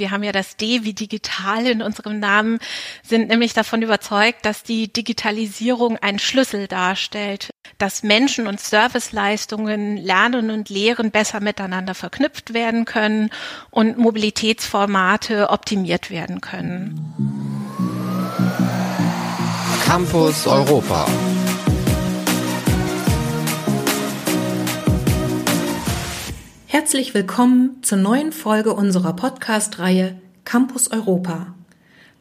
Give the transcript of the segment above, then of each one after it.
wir haben ja das D wie digital in unserem Namen, sind nämlich davon überzeugt, dass die Digitalisierung einen Schlüssel darstellt, dass Menschen und Serviceleistungen, Lernen und Lehren besser miteinander verknüpft werden können und Mobilitätsformate optimiert werden können. Campus Europa. Herzlich willkommen zur neuen Folge unserer Podcast-Reihe Campus Europa.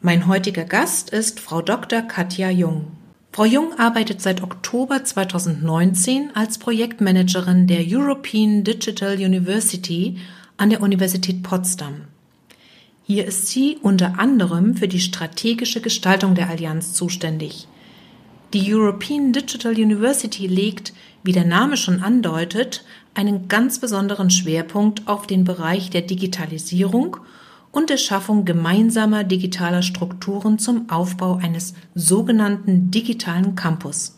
Mein heutiger Gast ist Frau Dr. Katja Jung. Frau Jung arbeitet seit Oktober 2019 als Projektmanagerin der European Digital University an der Universität Potsdam. Hier ist sie unter anderem für die strategische Gestaltung der Allianz zuständig. Die European Digital University legt, wie der Name schon andeutet, einen ganz besonderen Schwerpunkt auf den Bereich der Digitalisierung und der Schaffung gemeinsamer digitaler Strukturen zum Aufbau eines sogenannten digitalen Campus.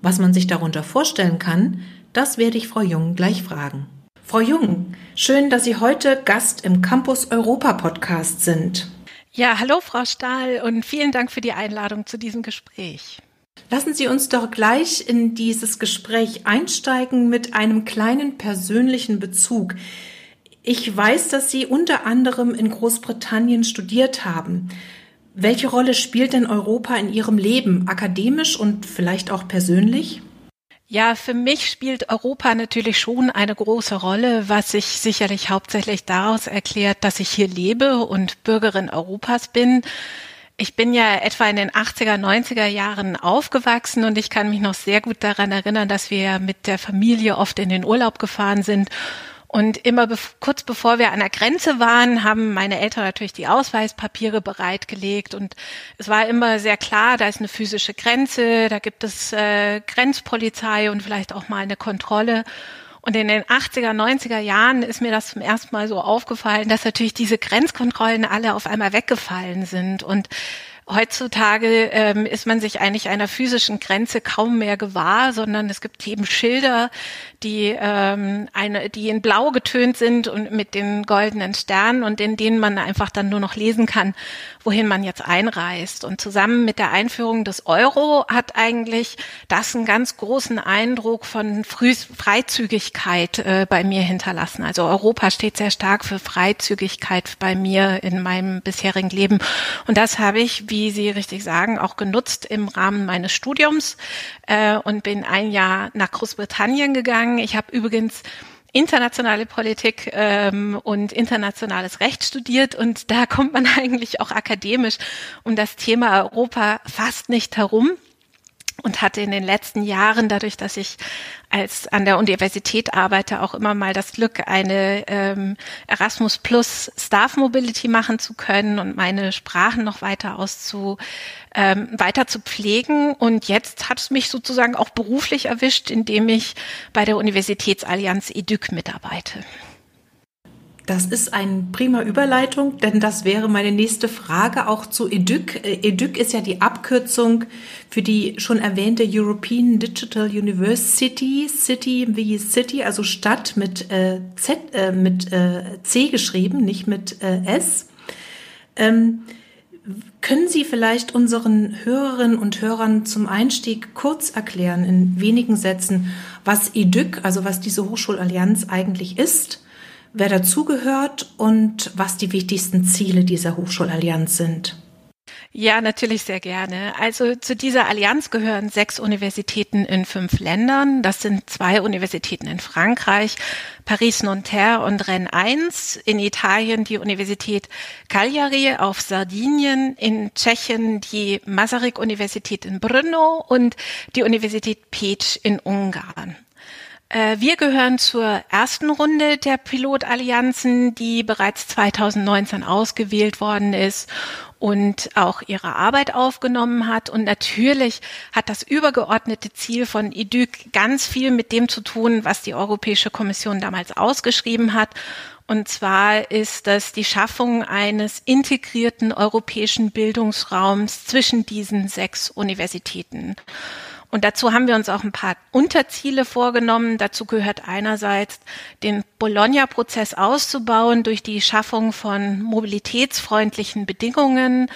Was man sich darunter vorstellen kann, das werde ich Frau Jung gleich fragen. Frau Jung, schön, dass Sie heute Gast im Campus Europa Podcast sind. Ja, hallo Frau Stahl und vielen Dank für die Einladung zu diesem Gespräch. Lassen Sie uns doch gleich in dieses Gespräch einsteigen mit einem kleinen persönlichen Bezug. Ich weiß, dass Sie unter anderem in Großbritannien studiert haben. Welche Rolle spielt denn Europa in Ihrem Leben, akademisch und vielleicht auch persönlich? Ja, für mich spielt Europa natürlich schon eine große Rolle, was sich sicherlich hauptsächlich daraus erklärt, dass ich hier lebe und Bürgerin Europas bin. Ich bin ja etwa in den 80er, 90er Jahren aufgewachsen und ich kann mich noch sehr gut daran erinnern, dass wir mit der Familie oft in den Urlaub gefahren sind. Und immer be kurz bevor wir an der Grenze waren, haben meine Eltern natürlich die Ausweispapiere bereitgelegt. Und es war immer sehr klar, da ist eine physische Grenze, da gibt es äh, Grenzpolizei und vielleicht auch mal eine Kontrolle. Und in den 80er, 90er Jahren ist mir das zum ersten Mal so aufgefallen, dass natürlich diese Grenzkontrollen alle auf einmal weggefallen sind. Und heutzutage ähm, ist man sich eigentlich einer physischen Grenze kaum mehr gewahr, sondern es gibt eben Schilder, die ähm, eine, die in Blau getönt sind und mit den goldenen Sternen und in denen man einfach dann nur noch lesen kann, wohin man jetzt einreist. Und zusammen mit der Einführung des Euro hat eigentlich das einen ganz großen Eindruck von Früh Freizügigkeit äh, bei mir hinterlassen. Also Europa steht sehr stark für Freizügigkeit bei mir in meinem bisherigen Leben. Und das habe ich, wie Sie richtig sagen, auch genutzt im Rahmen meines Studiums äh, und bin ein Jahr nach Großbritannien gegangen. Ich habe übrigens internationale Politik ähm, und internationales Recht studiert und da kommt man eigentlich auch akademisch um das Thema Europa fast nicht herum und hatte in den letzten Jahren, dadurch, dass ich als an der Universität arbeite, auch immer mal das Glück, eine ähm, Erasmus Plus Staff Mobility machen zu können und meine Sprachen noch weiter auszu ähm, weiter zu pflegen. Und jetzt hat es mich sozusagen auch beruflich erwischt, indem ich bei der Universitätsallianz EDUC mitarbeite. Das ist eine prima Überleitung, denn das wäre meine nächste Frage auch zu EDUC. Äh, EDUC ist ja die Abkürzung für die schon erwähnte European Digital University, City wie City, also Stadt mit, äh, Z, äh, mit äh, C geschrieben, nicht mit äh, S. Ähm, können Sie vielleicht unseren Hörerinnen und Hörern zum Einstieg kurz erklären, in wenigen Sätzen, was EDUC, also was diese Hochschulallianz eigentlich ist? Wer dazugehört und was die wichtigsten Ziele dieser Hochschulallianz sind. Ja, natürlich sehr gerne. Also zu dieser Allianz gehören sechs Universitäten in fünf Ländern. Das sind zwei Universitäten in Frankreich, Paris-Nanterre und Rennes 1. In Italien die Universität Cagliari auf Sardinien. In Tschechien die Masaryk-Universität in Brno und die Universität Pécs in Ungarn. Äh, wir gehören zur ersten Runde der Pilotallianzen, die bereits 2019 ausgewählt worden ist und auch ihre Arbeit aufgenommen hat. Und natürlich hat das übergeordnete Ziel von EDUC ganz viel mit dem zu tun, was die Europäische Kommission damals ausgeschrieben hat. Und zwar ist das die Schaffung eines integrierten europäischen Bildungsraums zwischen diesen sechs Universitäten. Und dazu haben wir uns auch ein paar Unterziele vorgenommen. Dazu gehört einerseits, den Bologna-Prozess auszubauen durch die Schaffung von mobilitätsfreundlichen Bedingungen,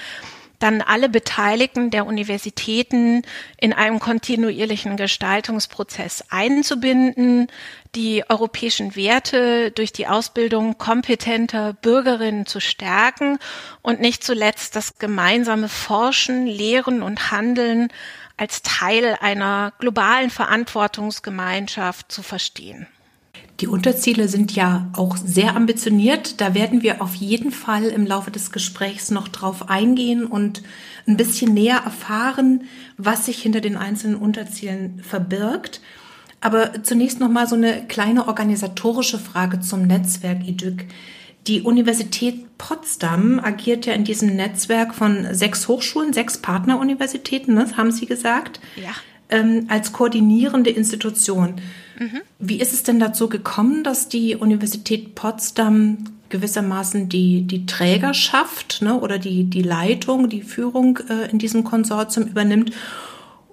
dann alle Beteiligten der Universitäten in einem kontinuierlichen Gestaltungsprozess einzubinden, die europäischen Werte durch die Ausbildung kompetenter Bürgerinnen zu stärken und nicht zuletzt das gemeinsame Forschen, Lehren und Handeln als Teil einer globalen Verantwortungsgemeinschaft zu verstehen. Die Unterziele sind ja auch sehr ambitioniert. Da werden wir auf jeden Fall im Laufe des Gesprächs noch drauf eingehen und ein bisschen näher erfahren, was sich hinter den einzelnen Unterzielen verbirgt. Aber zunächst noch mal so eine kleine organisatorische Frage zum Netzwerk IDÜC. Die Universität Potsdam agiert ja in diesem Netzwerk von sechs Hochschulen, sechs Partneruniversitäten, das haben Sie gesagt, ja. ähm, als koordinierende Institution. Mhm. Wie ist es denn dazu gekommen, dass die Universität Potsdam gewissermaßen die, die Trägerschaft ne, oder die, die Leitung, die Führung äh, in diesem Konsortium übernimmt?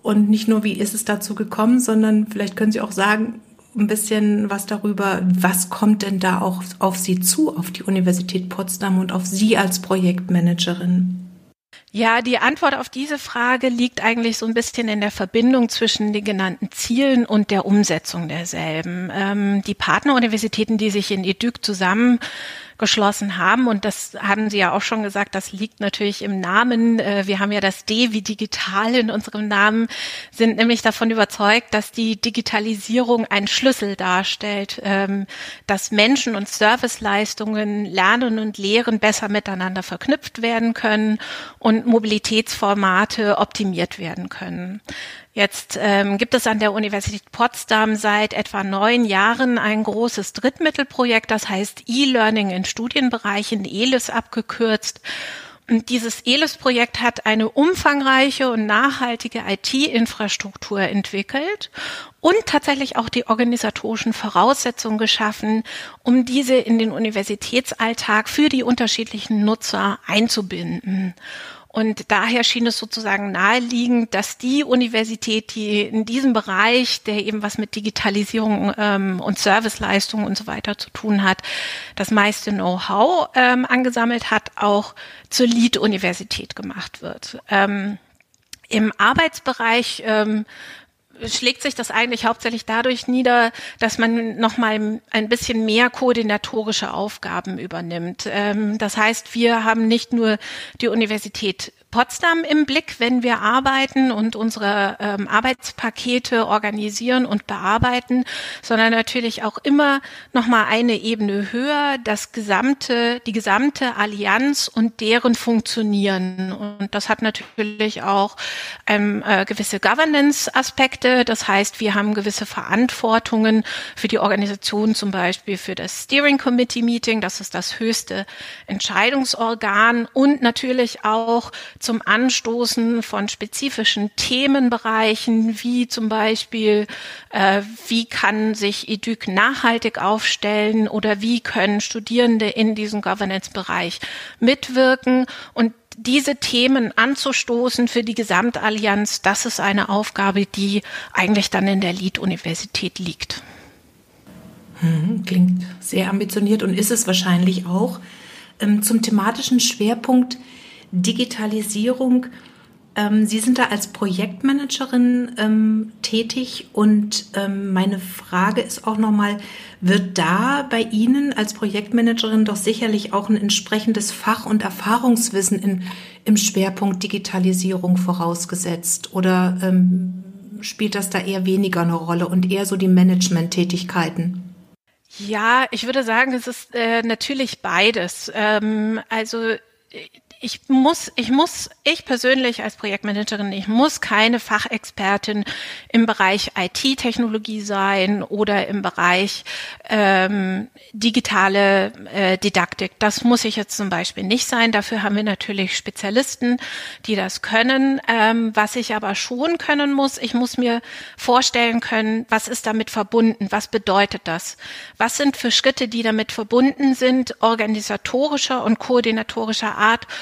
Und nicht nur, wie ist es dazu gekommen, sondern vielleicht können Sie auch sagen, ein bisschen was darüber, was kommt denn da auch auf Sie zu, auf die Universität Potsdam und auf Sie als Projektmanagerin? Ja, die Antwort auf diese Frage liegt eigentlich so ein bisschen in der Verbindung zwischen den genannten Zielen und der Umsetzung derselben. Ähm, die Partneruniversitäten, die sich in EDUC zusammen geschlossen haben. Und das haben Sie ja auch schon gesagt, das liegt natürlich im Namen. Äh, wir haben ja das D wie digital in unserem Namen, sind nämlich davon überzeugt, dass die Digitalisierung ein Schlüssel darstellt, ähm, dass Menschen und Serviceleistungen, Lernen und Lehren besser miteinander verknüpft werden können und Mobilitätsformate optimiert werden können. Jetzt ähm, gibt es an der Universität Potsdam seit etwa neun Jahren ein großes Drittmittelprojekt, das heißt E-Learning in Studienbereichen, ELIS abgekürzt. Und dieses ELIS-Projekt hat eine umfangreiche und nachhaltige IT-Infrastruktur entwickelt und tatsächlich auch die organisatorischen Voraussetzungen geschaffen, um diese in den Universitätsalltag für die unterschiedlichen Nutzer einzubinden. Und daher schien es sozusagen naheliegend, dass die Universität, die in diesem Bereich, der eben was mit Digitalisierung ähm, und Serviceleistungen und so weiter zu tun hat, das meiste Know-how ähm, angesammelt hat, auch zur Lead-Universität gemacht wird. Ähm, Im Arbeitsbereich ähm, schlägt sich das eigentlich hauptsächlich dadurch nieder, dass man nochmal ein bisschen mehr koordinatorische Aufgaben übernimmt. Ähm, das heißt, wir haben nicht nur die Universität Potsdam im Blick, wenn wir arbeiten und unsere ähm, Arbeitspakete organisieren und bearbeiten, sondern natürlich auch immer noch mal eine Ebene höher, das gesamte, die gesamte Allianz und deren Funktionieren. Und das hat natürlich auch ähm, äh, gewisse Governance-Aspekte. Das heißt, wir haben gewisse Verantwortungen für die Organisation, zum Beispiel für das Steering Committee Meeting. Das ist das höchste Entscheidungsorgan und natürlich auch zum Anstoßen von spezifischen Themenbereichen, wie zum Beispiel, äh, wie kann sich EDUC nachhaltig aufstellen oder wie können Studierende in diesem Governance-Bereich mitwirken und diese Themen anzustoßen für die Gesamtallianz, das ist eine Aufgabe, die eigentlich dann in der Lead-Universität liegt. Hm, klingt sehr ambitioniert und ist es wahrscheinlich auch. Ähm, zum thematischen Schwerpunkt Digitalisierung. Ähm, Sie sind da als Projektmanagerin ähm, tätig und ähm, meine Frage ist auch nochmal, wird da bei Ihnen als Projektmanagerin doch sicherlich auch ein entsprechendes Fach- und Erfahrungswissen in, im Schwerpunkt Digitalisierung vorausgesetzt oder ähm, spielt das da eher weniger eine Rolle und eher so die Management-Tätigkeiten? Ja, ich würde sagen, es ist äh, natürlich beides. Ähm, also ich muss, ich muss, ich persönlich als Projektmanagerin, ich muss keine Fachexpertin im Bereich IT-Technologie sein oder im Bereich ähm, digitale äh, Didaktik. Das muss ich jetzt zum Beispiel nicht sein. Dafür haben wir natürlich Spezialisten, die das können. Ähm, was ich aber schon können muss, ich muss mir vorstellen können, was ist damit verbunden? Was bedeutet das? Was sind für Schritte, die damit verbunden sind, organisatorischer und koordinatorischer Art?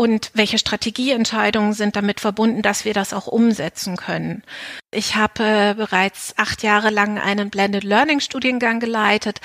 und welche Strategieentscheidungen sind damit verbunden, dass wir das auch umsetzen können. Ich habe äh, bereits acht Jahre lang einen Blended Learning Studiengang geleitet.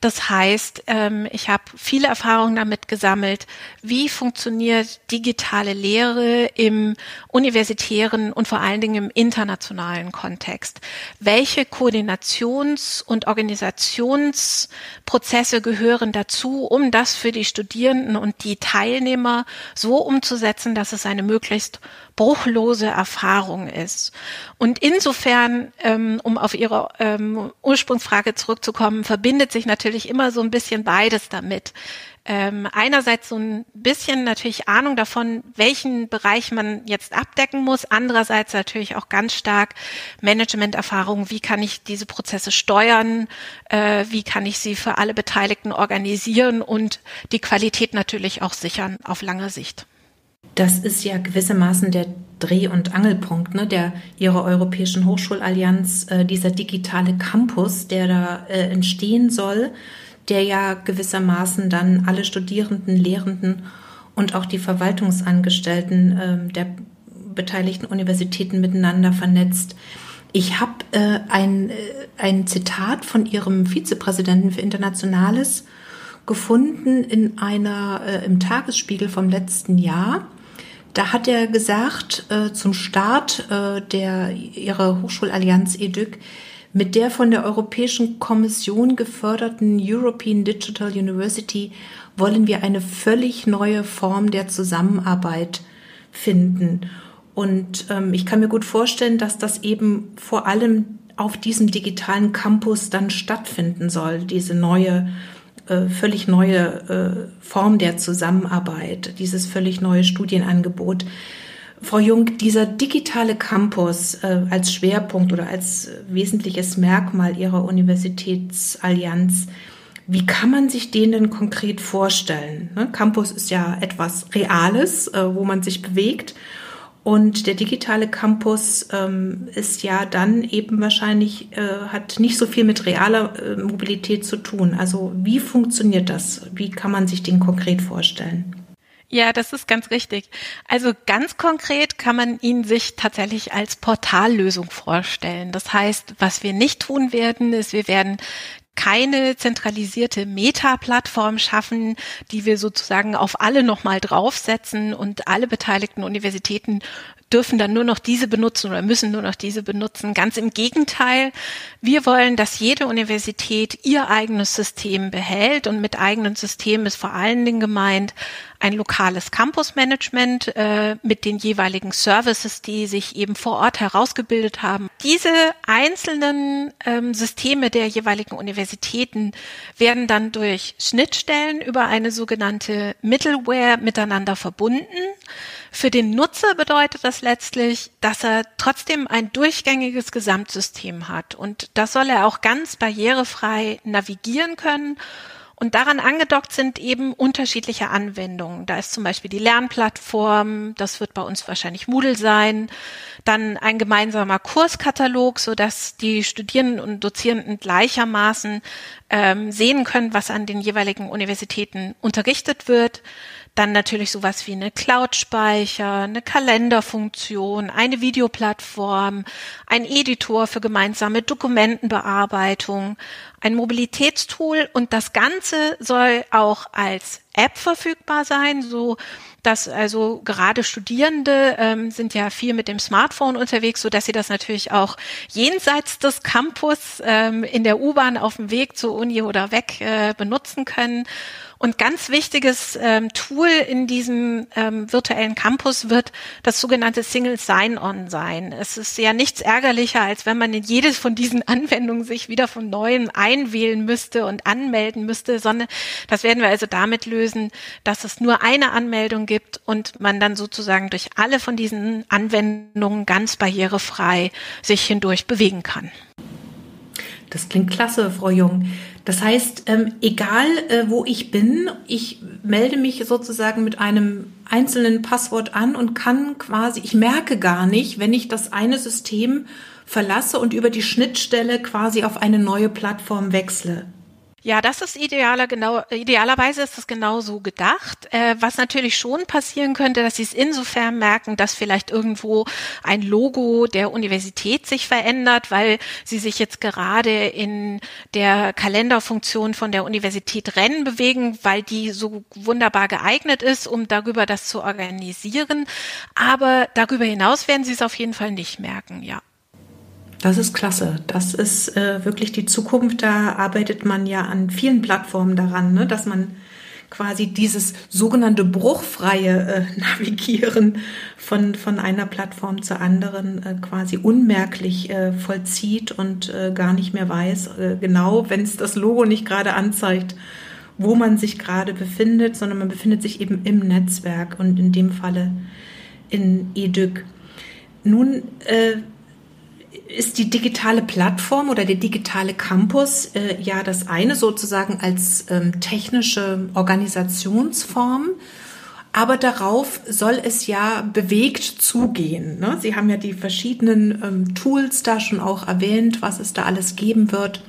Das heißt, ähm, ich habe viele Erfahrungen damit gesammelt, wie funktioniert digitale Lehre im universitären und vor allen Dingen im internationalen Kontext. Welche Koordinations- und Organisationsprozesse gehören dazu, um das für die Studierenden und die Teilnehmer so umzusetzen, dass es eine möglichst bruchlose Erfahrung ist. Und insofern, ähm, um auf Ihre ähm, Ursprungsfrage zurückzukommen, verbindet sich natürlich immer so ein bisschen beides damit. Ähm, einerseits so ein bisschen natürlich Ahnung davon, welchen Bereich man jetzt abdecken muss. Andererseits natürlich auch ganz stark Managementerfahrung. Wie kann ich diese Prozesse steuern? Äh, wie kann ich sie für alle Beteiligten organisieren und die Qualität natürlich auch sichern auf lange Sicht? Das ist ja gewissermaßen der Dreh- und Angelpunkt ne, der Ihrer Europäischen Hochschulallianz, äh, dieser digitale Campus, der da äh, entstehen soll, der ja gewissermaßen dann alle Studierenden, Lehrenden und auch die Verwaltungsangestellten äh, der beteiligten Universitäten miteinander vernetzt. Ich habe äh, ein, äh, ein Zitat von Ihrem Vizepräsidenten für Internationales gefunden in einer äh, im Tagesspiegel vom letzten Jahr. Da hat er gesagt, äh, zum Start äh, der ihrer Hochschulallianz EDUC, mit der von der Europäischen Kommission geförderten European Digital University wollen wir eine völlig neue Form der Zusammenarbeit finden. Und ähm, ich kann mir gut vorstellen, dass das eben vor allem auf diesem digitalen Campus dann stattfinden soll, diese neue äh, völlig neue äh, Form der Zusammenarbeit, dieses völlig neue Studienangebot. Frau Jung, dieser digitale Campus äh, als Schwerpunkt oder als wesentliches Merkmal Ihrer Universitätsallianz, wie kann man sich den denn konkret vorstellen? Ne? Campus ist ja etwas Reales, äh, wo man sich bewegt. Und der digitale Campus ähm, ist ja dann eben wahrscheinlich, äh, hat nicht so viel mit realer äh, Mobilität zu tun. Also wie funktioniert das? Wie kann man sich den konkret vorstellen? Ja, das ist ganz richtig. Also ganz konkret kann man ihn sich tatsächlich als Portallösung vorstellen. Das heißt, was wir nicht tun werden, ist, wir werden keine zentralisierte Meta-Plattform schaffen, die wir sozusagen auf alle nochmal draufsetzen und alle beteiligten Universitäten dürfen dann nur noch diese benutzen oder müssen nur noch diese benutzen. Ganz im Gegenteil, wir wollen, dass jede Universität ihr eigenes System behält und mit eigenen Systemen ist vor allen Dingen gemeint ein lokales Campusmanagement äh, mit den jeweiligen Services, die sich eben vor Ort herausgebildet haben. Diese einzelnen ähm, Systeme der jeweiligen Universitäten werden dann durch Schnittstellen über eine sogenannte Middleware miteinander verbunden. Für den Nutzer bedeutet das letztlich, dass er trotzdem ein durchgängiges Gesamtsystem hat und das soll er auch ganz barrierefrei navigieren können und daran angedockt sind eben unterschiedliche Anwendungen. Da ist zum Beispiel die Lernplattform, das wird bei uns wahrscheinlich Moodle sein, dann ein gemeinsamer Kurskatalog, so dass die Studierenden und Dozierenden gleichermaßen ähm, sehen können, was an den jeweiligen Universitäten unterrichtet wird. Dann natürlich sowas wie eine Cloud-Speicher, eine Kalenderfunktion, eine Videoplattform, ein Editor für gemeinsame Dokumentenbearbeitung, ein Mobilitätstool und das Ganze soll auch als App verfügbar sein, so dass also gerade Studierende ähm, sind ja viel mit dem Smartphone unterwegs, so dass sie das natürlich auch jenseits des Campus ähm, in der U-Bahn auf dem Weg zur Uni oder weg äh, benutzen können. Und ganz wichtiges ähm, Tool in diesem ähm, virtuellen Campus wird das sogenannte Single Sign-On sein. Es ist ja nichts ärgerlicher, als wenn man in jedes von diesen Anwendungen sich wieder von neuem einwählen müsste und anmelden müsste, sondern das werden wir also damit lösen, dass es nur eine Anmeldung gibt und man dann sozusagen durch alle von diesen Anwendungen ganz barrierefrei sich hindurch bewegen kann. Das klingt klasse, Frau Jung. Das heißt, ähm, egal äh, wo ich bin, ich melde mich sozusagen mit einem einzelnen Passwort an und kann quasi, ich merke gar nicht, wenn ich das eine System verlasse und über die Schnittstelle quasi auf eine neue Plattform wechsle. Ja, das ist idealer, genau, idealerweise ist das genau so gedacht. Äh, was natürlich schon passieren könnte, dass sie es insofern merken, dass vielleicht irgendwo ein Logo der Universität sich verändert, weil sie sich jetzt gerade in der Kalenderfunktion von der Universität Rennen bewegen, weil die so wunderbar geeignet ist, um darüber das zu organisieren. Aber darüber hinaus werden sie es auf jeden Fall nicht merken, ja. Das ist klasse. Das ist äh, wirklich die Zukunft. Da arbeitet man ja an vielen Plattformen daran, ne? dass man quasi dieses sogenannte bruchfreie äh, Navigieren von, von einer Plattform zur anderen äh, quasi unmerklich äh, vollzieht und äh, gar nicht mehr weiß, äh, genau, wenn es das Logo nicht gerade anzeigt, wo man sich gerade befindet, sondern man befindet sich eben im Netzwerk und in dem Falle in EDUC. Nun äh, ist die digitale Plattform oder der digitale Campus äh, ja das eine sozusagen als ähm, technische Organisationsform. Aber darauf soll es ja bewegt zugehen. Ne? Sie haben ja die verschiedenen ähm, Tools da schon auch erwähnt, was es da alles geben wird,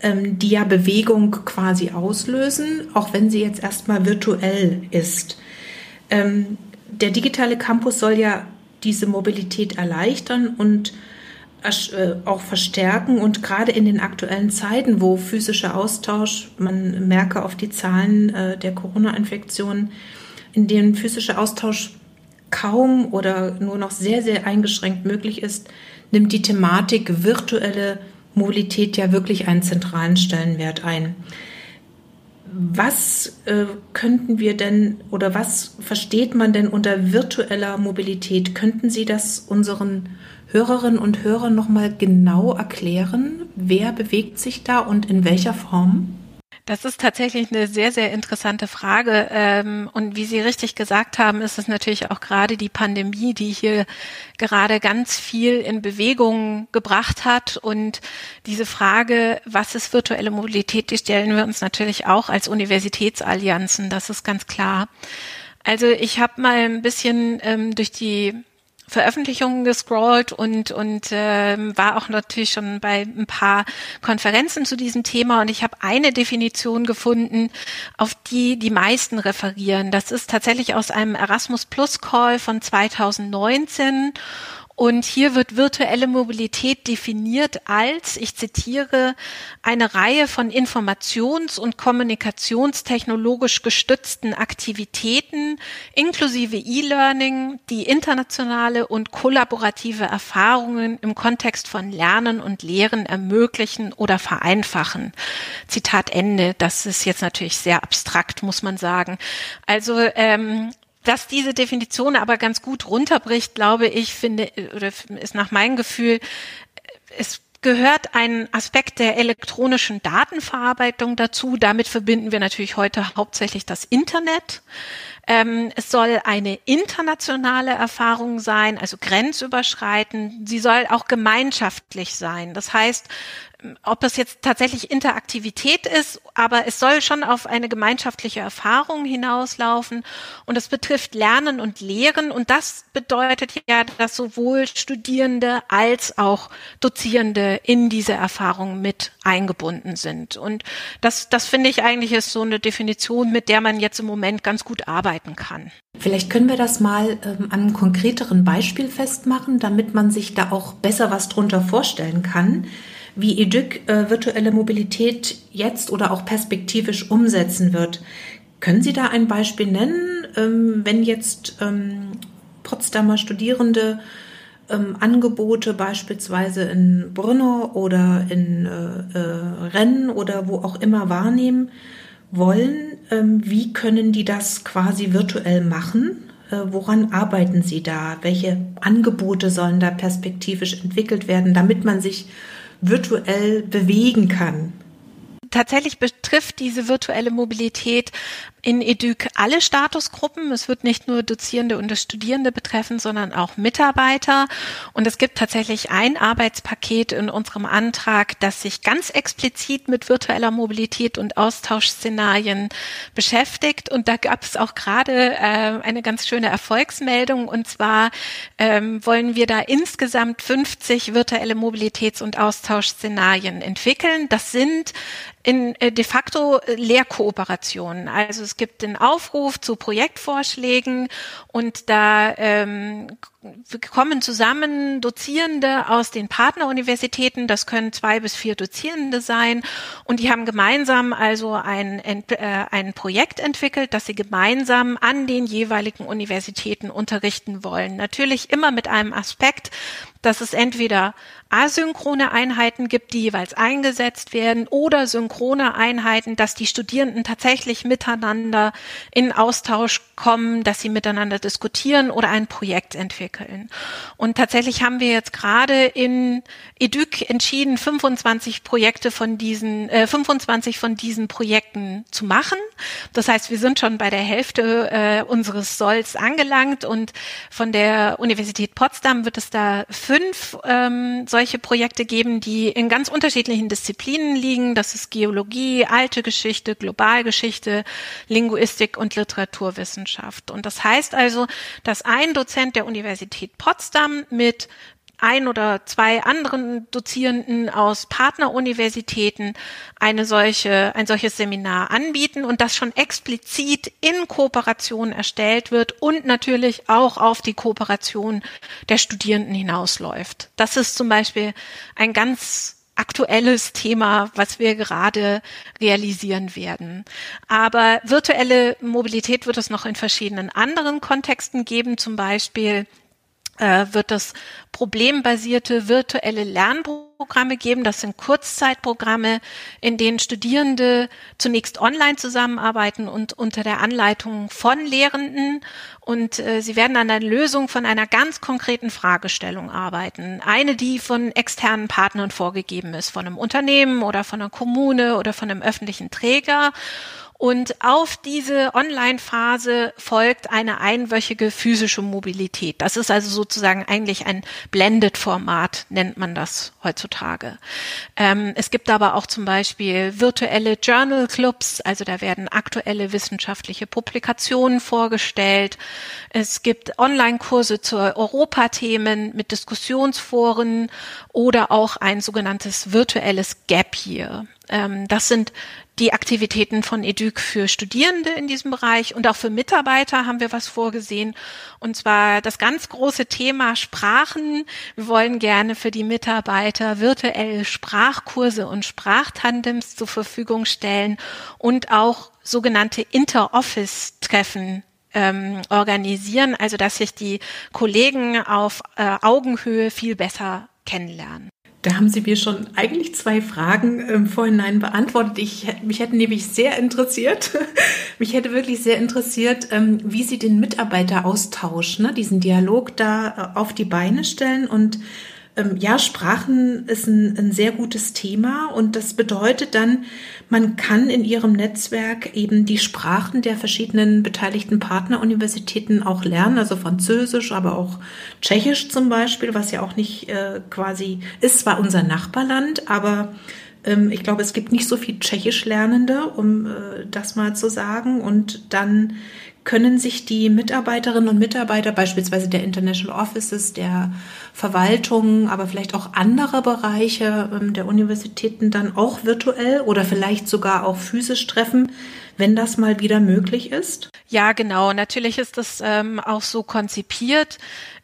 ähm, die ja Bewegung quasi auslösen, auch wenn sie jetzt erstmal virtuell ist. Ähm, der digitale Campus soll ja diese Mobilität erleichtern und auch verstärken und gerade in den aktuellen Zeiten, wo physischer Austausch, man merke auf die Zahlen äh, der Corona-Infektion, in denen physischer Austausch kaum oder nur noch sehr, sehr eingeschränkt möglich ist, nimmt die Thematik virtuelle Mobilität ja wirklich einen zentralen Stellenwert ein. Was äh, könnten wir denn oder was versteht man denn unter virtueller Mobilität? Könnten Sie das unseren Hörerinnen und Hörern nochmal genau erklären, wer bewegt sich da und in welcher Form? Das ist tatsächlich eine sehr, sehr interessante Frage. Ähm, und wie Sie richtig gesagt haben, ist es natürlich auch gerade die Pandemie, die hier gerade ganz viel in Bewegung gebracht hat. Und diese Frage, was ist virtuelle Mobilität, die stellen wir uns natürlich auch als Universitätsallianzen. Das ist ganz klar. Also ich habe mal ein bisschen ähm, durch die Veröffentlichungen gescrollt und und ähm, war auch natürlich schon bei ein paar Konferenzen zu diesem Thema und ich habe eine Definition gefunden, auf die die meisten referieren. Das ist tatsächlich aus einem Erasmus Plus Call von 2019 und hier wird virtuelle Mobilität definiert als, ich zitiere, eine Reihe von informations- und kommunikationstechnologisch gestützten Aktivitäten inklusive E-Learning, die internationale und kollaborative Erfahrungen im Kontext von Lernen und Lehren ermöglichen oder vereinfachen. Zitat Ende. Das ist jetzt natürlich sehr abstrakt, muss man sagen. Also ähm, dass diese Definition aber ganz gut runterbricht, glaube ich, finde, oder ist nach meinem Gefühl, es gehört ein Aspekt der elektronischen Datenverarbeitung dazu. Damit verbinden wir natürlich heute hauptsächlich das Internet. Ähm, es soll eine internationale Erfahrung sein, also grenzüberschreitend. Sie soll auch gemeinschaftlich sein. Das heißt, ob es jetzt tatsächlich Interaktivität ist, aber es soll schon auf eine gemeinschaftliche Erfahrung hinauslaufen und es betrifft Lernen und Lehren und das bedeutet ja, dass sowohl Studierende als auch Dozierende in diese Erfahrung mit eingebunden sind und das, das finde ich eigentlich ist so eine Definition, mit der man jetzt im Moment ganz gut arbeiten kann. Vielleicht können wir das mal ähm, an einem konkreteren Beispiel festmachen, damit man sich da auch besser was drunter vorstellen kann wie EDUC äh, virtuelle Mobilität jetzt oder auch perspektivisch umsetzen wird. Können Sie da ein Beispiel nennen, ähm, wenn jetzt ähm, Potsdamer Studierende ähm, Angebote beispielsweise in Brünner oder in äh, äh, Rennen oder wo auch immer wahrnehmen wollen? Ähm, wie können die das quasi virtuell machen? Äh, woran arbeiten Sie da? Welche Angebote sollen da perspektivisch entwickelt werden, damit man sich virtuell bewegen kann. Tatsächlich betrifft diese virtuelle Mobilität in EDUC alle Statusgruppen. Es wird nicht nur Dozierende und Studierende betreffen, sondern auch Mitarbeiter. Und es gibt tatsächlich ein Arbeitspaket in unserem Antrag, das sich ganz explizit mit virtueller Mobilität und Austauschszenarien beschäftigt. Und da gab es auch gerade äh, eine ganz schöne Erfolgsmeldung. Und zwar ähm, wollen wir da insgesamt 50 virtuelle Mobilitäts- und Austauschszenarien entwickeln. Das sind in äh, de facto Lehrkooperationen. Also es gibt den Aufruf zu Projektvorschlägen und da ähm, kommen zusammen Dozierende aus den Partneruniversitäten, das können zwei bis vier Dozierende sein, und die haben gemeinsam also ein, äh, ein Projekt entwickelt, das sie gemeinsam an den jeweiligen Universitäten unterrichten wollen. Natürlich immer mit einem Aspekt, dass es entweder asynchrone Einheiten gibt, die jeweils eingesetzt werden, oder synchrone Einheiten, dass die Studierenden tatsächlich miteinander in Austausch kommen, dass sie miteinander diskutieren oder ein Projekt entwickeln. Und tatsächlich haben wir jetzt gerade in EDUC entschieden, 25 Projekte von diesen, äh, 25 von diesen Projekten zu machen. Das heißt, wir sind schon bei der Hälfte äh, unseres Solls angelangt und von der Universität Potsdam wird es da fünf ähm, solche Projekte geben, die in ganz unterschiedlichen Disziplinen liegen. Das ist Geologie, alte Geschichte, Globalgeschichte, Linguistik und Literaturwissenschaft. Und das heißt also, dass ein Dozent der Universität Potsdam mit ein oder zwei anderen Dozierenden aus Partneruniversitäten eine solche, ein solches Seminar anbieten und das schon explizit in Kooperation erstellt wird und natürlich auch auf die Kooperation der Studierenden hinausläuft. Das ist zum Beispiel ein ganz aktuelles Thema, was wir gerade realisieren werden. Aber virtuelle Mobilität wird es noch in verschiedenen anderen Kontexten geben, zum Beispiel wird es problembasierte virtuelle Lernprogramme geben. Das sind Kurzzeitprogramme, in denen Studierende zunächst online zusammenarbeiten und unter der Anleitung von Lehrenden. Und äh, sie werden an der Lösung von einer ganz konkreten Fragestellung arbeiten. Eine, die von externen Partnern vorgegeben ist, von einem Unternehmen oder von einer Kommune oder von einem öffentlichen Träger. Und auf diese Online-Phase folgt eine einwöchige physische Mobilität. Das ist also sozusagen eigentlich ein Blended-Format, nennt man das heutzutage. Ähm, es gibt aber auch zum Beispiel virtuelle Journal-Clubs, also da werden aktuelle wissenschaftliche Publikationen vorgestellt. Es gibt Online-Kurse zu Europathemen mit Diskussionsforen oder auch ein sogenanntes virtuelles Gap Year. Ähm, das sind die Aktivitäten von EDUC für Studierende in diesem Bereich und auch für Mitarbeiter haben wir was vorgesehen. Und zwar das ganz große Thema Sprachen. Wir wollen gerne für die Mitarbeiter virtuell Sprachkurse und Sprachtandems zur Verfügung stellen und auch sogenannte Interoffice-Treffen ähm, organisieren, also dass sich die Kollegen auf äh, Augenhöhe viel besser kennenlernen. Da haben Sie mir schon eigentlich zwei Fragen im Vorhinein beantwortet. Ich, mich hätte nämlich sehr interessiert, mich hätte wirklich sehr interessiert, ähm, wie Sie den Mitarbeiteraustausch, ne, diesen Dialog da äh, auf die Beine stellen und ähm, ja, Sprachen ist ein, ein sehr gutes Thema und das bedeutet dann, man kann in ihrem Netzwerk eben die Sprachen der verschiedenen beteiligten Partneruniversitäten auch lernen, also Französisch, aber auch Tschechisch zum Beispiel, was ja auch nicht äh, quasi ist, zwar unser Nachbarland, aber ähm, ich glaube, es gibt nicht so viel Tschechisch Lernende, um äh, das mal zu sagen. Und dann können sich die Mitarbeiterinnen und Mitarbeiter, beispielsweise der International Offices, der Verwaltung, aber vielleicht auch andere Bereiche ähm, der Universitäten dann auch virtuell oder vielleicht sogar auch physisch treffen, wenn das mal wieder möglich ist? Ja, genau. Natürlich ist das ähm, auch so konzipiert.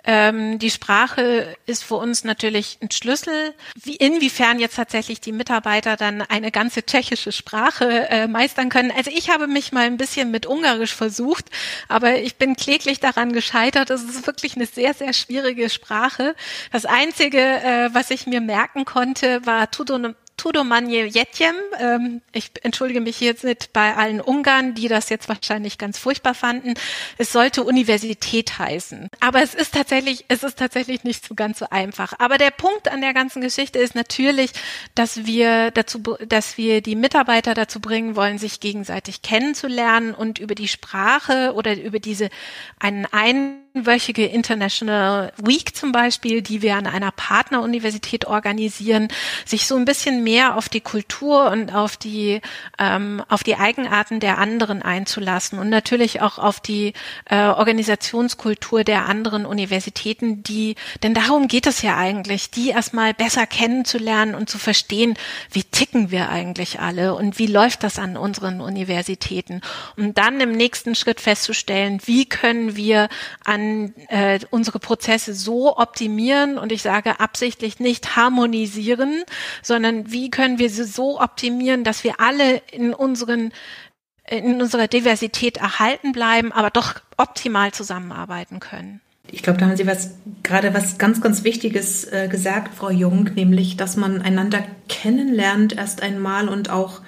Ähm, die Sprache ist für uns natürlich ein Schlüssel. Wie, inwiefern jetzt tatsächlich die Mitarbeiter dann eine ganze tschechische Sprache äh, meistern können. Also ich habe mich mal ein bisschen mit Ungarisch versucht, aber ich bin kläglich daran gescheitert. Es ist wirklich eine sehr, sehr schwierige Sprache. Das Einzige, äh, was ich mir merken konnte, war Tudor Tudomanje Jetjem. Ähm, ich entschuldige mich jetzt nicht bei allen Ungarn, die das jetzt wahrscheinlich ganz furchtbar fanden. Es sollte Universität heißen. Aber es ist tatsächlich, es ist tatsächlich nicht so ganz so einfach. Aber der Punkt an der ganzen Geschichte ist natürlich, dass wir dazu, dass wir die Mitarbeiter dazu bringen wollen, sich gegenseitig kennenzulernen und über die Sprache oder über diese einen ein einwöchige International Week zum Beispiel, die wir an einer Partneruniversität organisieren, sich so ein bisschen mehr auf die Kultur und auf die ähm, auf die Eigenarten der anderen einzulassen und natürlich auch auf die äh, Organisationskultur der anderen Universitäten, die denn darum geht es ja eigentlich, die erstmal besser kennenzulernen und zu verstehen, wie ticken wir eigentlich alle und wie läuft das an unseren Universitäten, um dann im nächsten Schritt festzustellen, wie können wir an äh, unsere Prozesse so optimieren und ich sage absichtlich nicht harmonisieren, sondern wie können wir sie so optimieren, dass wir alle in unseren in unserer Diversität erhalten bleiben, aber doch optimal zusammenarbeiten können. Ich glaube, da haben Sie was gerade was ganz, ganz Wichtiges äh, gesagt, Frau Jung, nämlich, dass man einander kennenlernt erst einmal und auch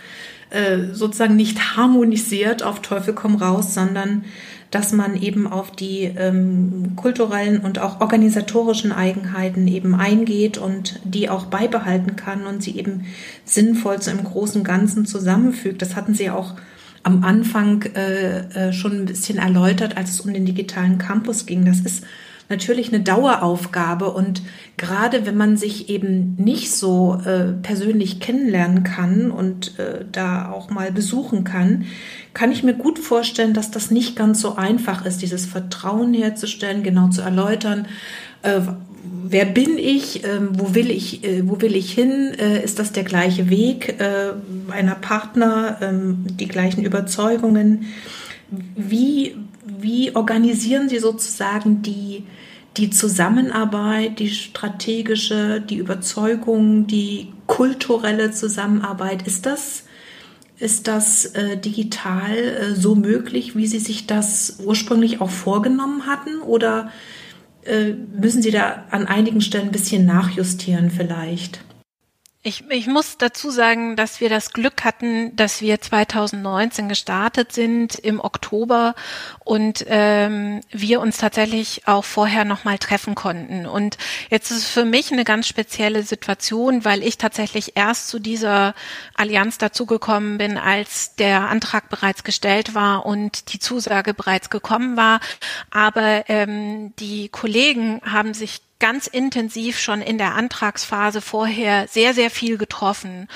äh, sozusagen nicht harmonisiert auf Teufel komm raus, sondern dass man eben auf die ähm, kulturellen und auch organisatorischen Eigenheiten eben eingeht und die auch beibehalten kann und sie eben sinnvoll zu einem großen Ganzen zusammenfügt. Das hatten Sie auch am Anfang äh, äh, schon ein bisschen erläutert, als es um den digitalen Campus ging. Das ist natürlich eine Daueraufgabe. Und gerade wenn man sich eben nicht so äh, persönlich kennenlernen kann und äh, da auch mal besuchen kann, kann ich mir gut vorstellen, dass das nicht ganz so einfach ist, dieses Vertrauen herzustellen, genau zu erläutern, äh, wer bin ich, äh, wo will ich, äh, wo will ich hin, äh, ist das der gleiche Weg äh, einer Partner, ähm, die gleichen Überzeugungen, wie, wie organisieren Sie sozusagen die, die Zusammenarbeit, die strategische, die Überzeugung, die kulturelle Zusammenarbeit? Ist das, ist das äh, digital äh, so möglich, wie Sie sich das ursprünglich auch vorgenommen hatten? Oder äh, müssen Sie da an einigen Stellen ein bisschen nachjustieren vielleicht? Ich, ich muss dazu sagen, dass wir das Glück hatten, dass wir 2019 gestartet sind im Oktober und ähm, wir uns tatsächlich auch vorher nochmal treffen konnten. Und jetzt ist es für mich eine ganz spezielle Situation, weil ich tatsächlich erst zu dieser Allianz dazugekommen bin, als der Antrag bereits gestellt war und die Zusage bereits gekommen war. Aber ähm, die Kollegen haben sich ganz intensiv schon in der Antragsphase vorher sehr, sehr viel getroffen.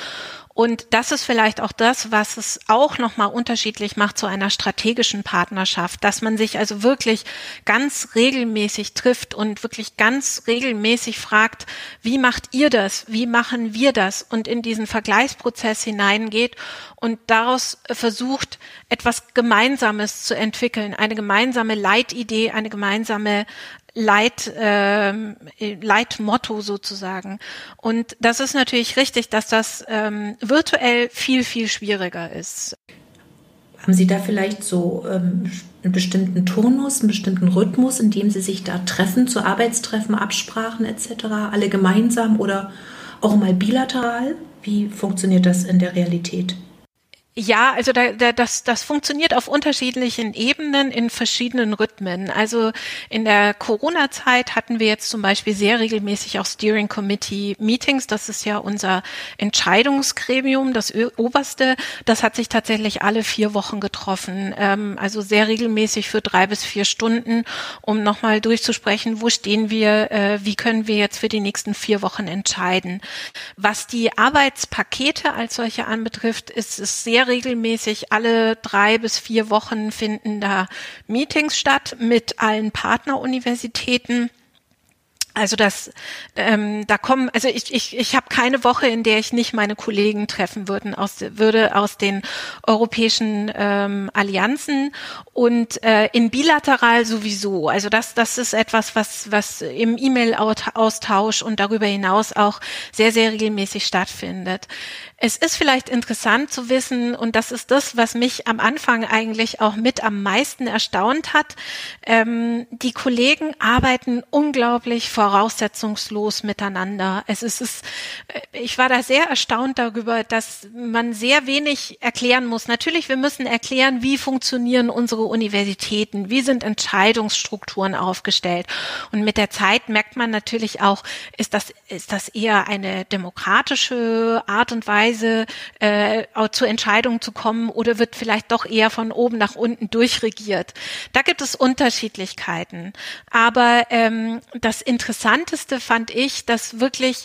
Und das ist vielleicht auch das, was es auch nochmal unterschiedlich macht zu einer strategischen Partnerschaft, dass man sich also wirklich ganz regelmäßig trifft und wirklich ganz regelmäßig fragt, wie macht ihr das? Wie machen wir das? Und in diesen Vergleichsprozess hineingeht und daraus versucht, etwas Gemeinsames zu entwickeln, eine gemeinsame Leitidee, eine gemeinsame Leit, äh, Leitmotto sozusagen. Und das ist natürlich richtig, dass das ähm, virtuell viel, viel schwieriger ist. Haben Sie da vielleicht so ähm, einen bestimmten Turnus, einen bestimmten Rhythmus, in dem Sie sich da treffen, zu Arbeitstreffen, Absprachen etc., alle gemeinsam oder auch mal bilateral? Wie funktioniert das in der Realität? Ja, also da, da, das, das funktioniert auf unterschiedlichen Ebenen in verschiedenen Rhythmen. Also in der Corona-Zeit hatten wir jetzt zum Beispiel sehr regelmäßig auch Steering Committee Meetings. Das ist ja unser Entscheidungsgremium, das oberste. Das hat sich tatsächlich alle vier Wochen getroffen. Ähm, also sehr regelmäßig für drei bis vier Stunden, um nochmal durchzusprechen, wo stehen wir, äh, wie können wir jetzt für die nächsten vier Wochen entscheiden. Was die Arbeitspakete als solche anbetrifft, ist es sehr regelmäßig alle drei bis vier Wochen finden da Meetings statt mit allen Partneruniversitäten. Also das, ähm, da kommen, also ich, ich, ich habe keine Woche, in der ich nicht meine Kollegen treffen würden aus, würde aus den europäischen ähm, Allianzen und äh, in bilateral sowieso. Also das, das ist etwas, was, was im E-Mail-Austausch und darüber hinaus auch sehr, sehr regelmäßig stattfindet. Es ist vielleicht interessant zu wissen, und das ist das, was mich am Anfang eigentlich auch mit am meisten erstaunt hat. Ähm, die Kollegen arbeiten unglaublich vor voraussetzungslos miteinander. Es ist, es, ich war da sehr erstaunt darüber, dass man sehr wenig erklären muss. Natürlich, wir müssen erklären, wie funktionieren unsere Universitäten, wie sind Entscheidungsstrukturen aufgestellt. Und mit der Zeit merkt man natürlich auch, ist das, ist das eher eine demokratische Art und Weise, äh, zu Entscheidungen zu kommen oder wird vielleicht doch eher von oben nach unten durchregiert. Da gibt es Unterschiedlichkeiten. Aber ähm, das Interessanteste fand ich, dass wirklich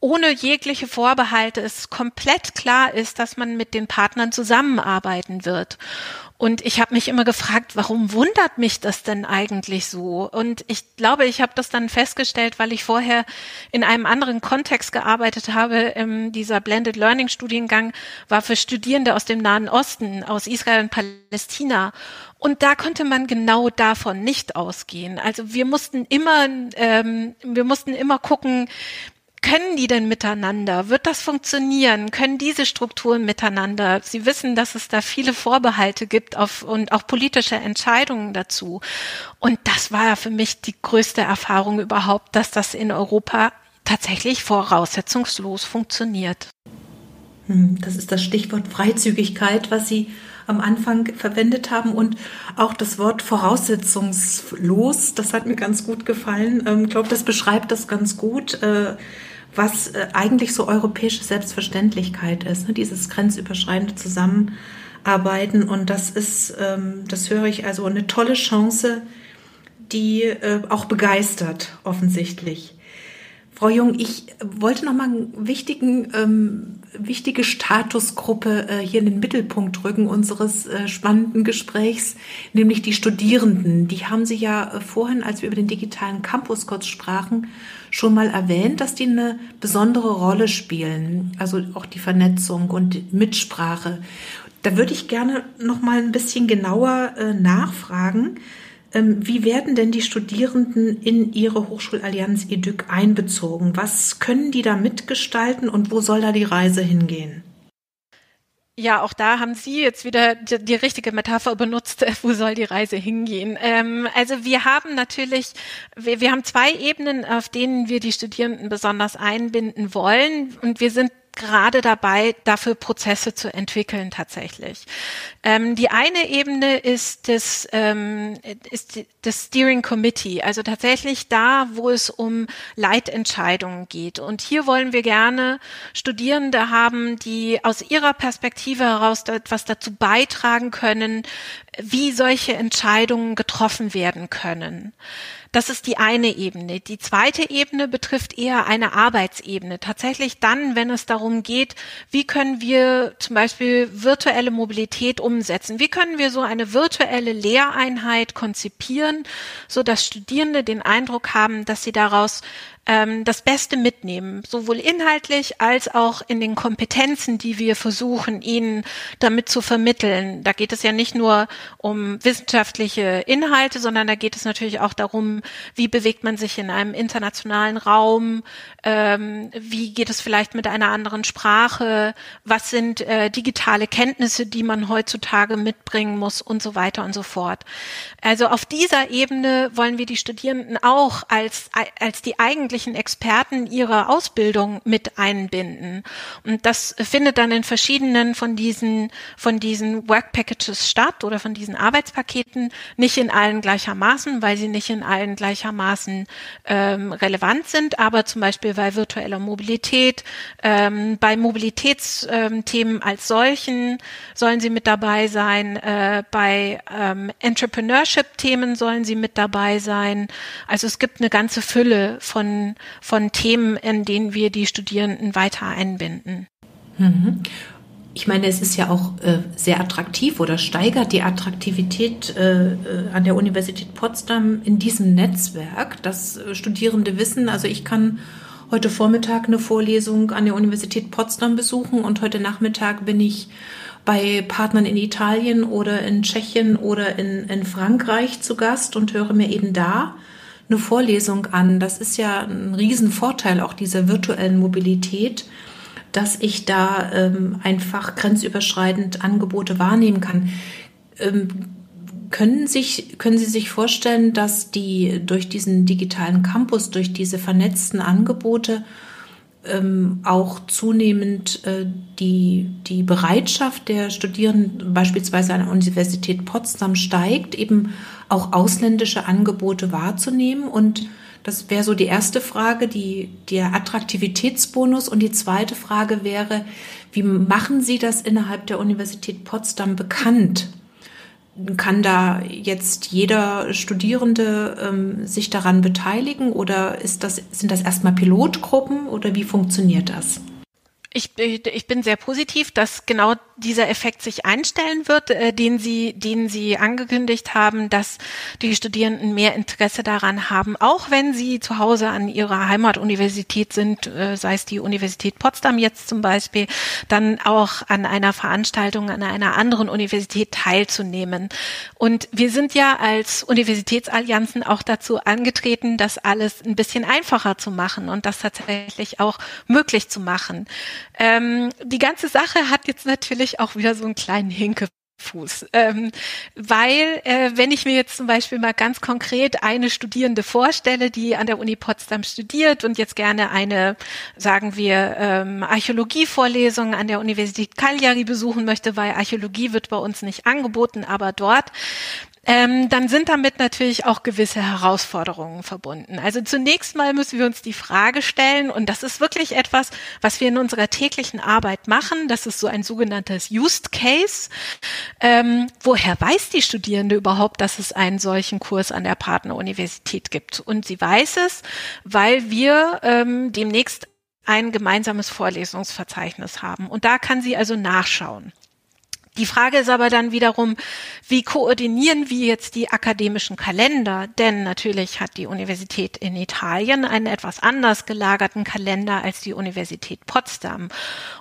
ohne jegliche Vorbehalte es komplett klar ist, dass man mit den Partnern zusammenarbeiten wird. Und ich habe mich immer gefragt, warum wundert mich das denn eigentlich so? Und ich glaube, ich habe das dann festgestellt, weil ich vorher in einem anderen Kontext gearbeitet habe. Ähm, dieser Blended Learning Studiengang war für Studierende aus dem Nahen Osten, aus Israel und Palästina. Und da konnte man genau davon nicht ausgehen. Also wir mussten immer, ähm, wir mussten immer gucken, können die denn miteinander? Wird das funktionieren? Können diese Strukturen miteinander? Sie wissen, dass es da viele Vorbehalte gibt auf, und auch politische Entscheidungen dazu. Und das war für mich die größte Erfahrung überhaupt, dass das in Europa tatsächlich voraussetzungslos funktioniert. Hm, das ist das Stichwort Freizügigkeit, was Sie am Anfang verwendet haben und auch das Wort voraussetzungslos, das hat mir ganz gut gefallen. Ähm, ich glaube, das beschreibt das ganz gut. Äh, was äh, eigentlich so europäische Selbstverständlichkeit ist, ne? dieses grenzüberschreitende Zusammenarbeiten. Und das ist, ähm, das höre ich also eine tolle Chance, die äh, auch begeistert, offensichtlich. Frau Jung, ich wollte noch mal einen wichtigen, ähm, wichtige Statusgruppe äh, hier in den Mittelpunkt rücken unseres äh, spannenden Gesprächs, nämlich die Studierenden. Die haben Sie ja äh, vorhin, als wir über den digitalen Campus kurz sprachen, schon mal erwähnt, dass die eine besondere Rolle spielen. Also auch die Vernetzung und die Mitsprache. Da würde ich gerne noch mal ein bisschen genauer äh, nachfragen. Ähm, wie werden denn die Studierenden in ihre Hochschulallianz EDUC einbezogen? Was können die da mitgestalten und wo soll da die Reise hingehen? Ja, auch da haben Sie jetzt wieder die, die richtige Metapher benutzt. Wo soll die Reise hingehen? Ähm, also wir haben natürlich, wir, wir haben zwei Ebenen, auf denen wir die Studierenden besonders einbinden wollen. Und wir sind gerade dabei, dafür Prozesse zu entwickeln tatsächlich. Ähm, die eine Ebene ist das, ähm, ist das Steering Committee, also tatsächlich da, wo es um Leitentscheidungen geht. Und hier wollen wir gerne Studierende haben, die aus ihrer Perspektive heraus etwas dazu beitragen können, wie solche Entscheidungen getroffen werden können. Das ist die eine Ebene. Die zweite Ebene betrifft eher eine Arbeitsebene. Tatsächlich dann, wenn es darum geht, wie können wir zum Beispiel virtuelle Mobilität umsetzen? Wie können wir so eine virtuelle Lehreinheit konzipieren, so dass Studierende den Eindruck haben, dass sie daraus ähm, das Beste mitnehmen, sowohl inhaltlich als auch in den Kompetenzen, die wir versuchen, ihnen damit zu vermitteln. Da geht es ja nicht nur um wissenschaftliche Inhalte, sondern da geht es natürlich auch darum, wie bewegt man sich in einem internationalen Raum, ähm, wie geht es vielleicht mit einer anderen Sprache, was sind äh, digitale Kenntnisse, die man heutzutage mitbringen muss und so weiter und so fort. Also auf dieser Ebene wollen wir die Studierenden auch als, als die eigentliche wissenschaftlichen Experten ihre Ausbildung mit einbinden. Und das findet dann in verschiedenen von diesen, von diesen Work Packages statt oder von diesen Arbeitspaketen, nicht in allen gleichermaßen, weil sie nicht in allen gleichermaßen ähm, relevant sind, aber zum Beispiel bei virtueller Mobilität, ähm, bei Mobilitätsthemen ähm, als solchen sollen sie mit dabei sein, äh, bei ähm, Entrepreneurship-Themen sollen sie mit dabei sein. Also es gibt eine ganze Fülle von von, Themen, in denen wir die Studierenden weiter einbinden. Mhm. Ich meine, es ist ja auch äh, sehr attraktiv oder steigert die Attraktivität äh, äh an der Universität Potsdam in diesem Netzwerk, dass äh, Studierende wissen, also ich kann heute Vormittag eine Vorlesung an der Universität Potsdam besuchen und heute Nachmittag bin ich bei Partnern in Italien oder in Tschechien oder in, in Frankreich zu Gast und höre mir eben da eine Vorlesung an. Das ist ja ein Riesenvorteil auch dieser virtuellen Mobilität, dass ich da ähm, einfach grenzüberschreitend Angebote wahrnehmen kann. Ähm, können, sich, können Sie sich vorstellen, dass die durch diesen digitalen Campus, durch diese vernetzten Angebote ähm, auch zunehmend äh, die, die Bereitschaft der Studierenden beispielsweise an der Universität Potsdam steigt, eben auch ausländische Angebote wahrzunehmen. Und das wäre so die erste Frage, die, der Attraktivitätsbonus. Und die zweite Frage wäre, wie machen Sie das innerhalb der Universität Potsdam bekannt? Kann da jetzt jeder Studierende ähm, sich daran beteiligen oder ist das, sind das erstmal Pilotgruppen oder wie funktioniert das? Ich, ich bin sehr positiv, dass genau dieser Effekt sich einstellen wird, äh, den Sie, den Sie angekündigt haben, dass die Studierenden mehr Interesse daran haben, auch wenn sie zu Hause an ihrer Heimatuniversität sind, äh, sei es die Universität Potsdam jetzt zum Beispiel, dann auch an einer Veranstaltung an einer anderen Universität teilzunehmen. Und wir sind ja als Universitätsallianzen auch dazu angetreten, das alles ein bisschen einfacher zu machen und das tatsächlich auch möglich zu machen. Ähm, die ganze Sache hat jetzt natürlich auch wieder so einen kleinen Hinke. Fuß. Ähm, weil, äh, wenn ich mir jetzt zum Beispiel mal ganz konkret eine Studierende vorstelle, die an der Uni Potsdam studiert und jetzt gerne eine, sagen wir, ähm, Archäologievorlesung an der Universität Cagliari besuchen möchte, weil Archäologie wird bei uns nicht angeboten, aber dort, ähm, dann sind damit natürlich auch gewisse Herausforderungen verbunden. Also zunächst mal müssen wir uns die Frage stellen, und das ist wirklich etwas, was wir in unserer täglichen Arbeit machen, das ist so ein sogenanntes Used Case. Ähm, woher weiß die Studierende überhaupt, dass es einen solchen Kurs an der Partneruniversität gibt? Und sie weiß es, weil wir ähm, demnächst ein gemeinsames Vorlesungsverzeichnis haben. Und da kann sie also nachschauen. Die Frage ist aber dann wiederum, wie koordinieren wir jetzt die akademischen Kalender? Denn natürlich hat die Universität in Italien einen etwas anders gelagerten Kalender als die Universität Potsdam.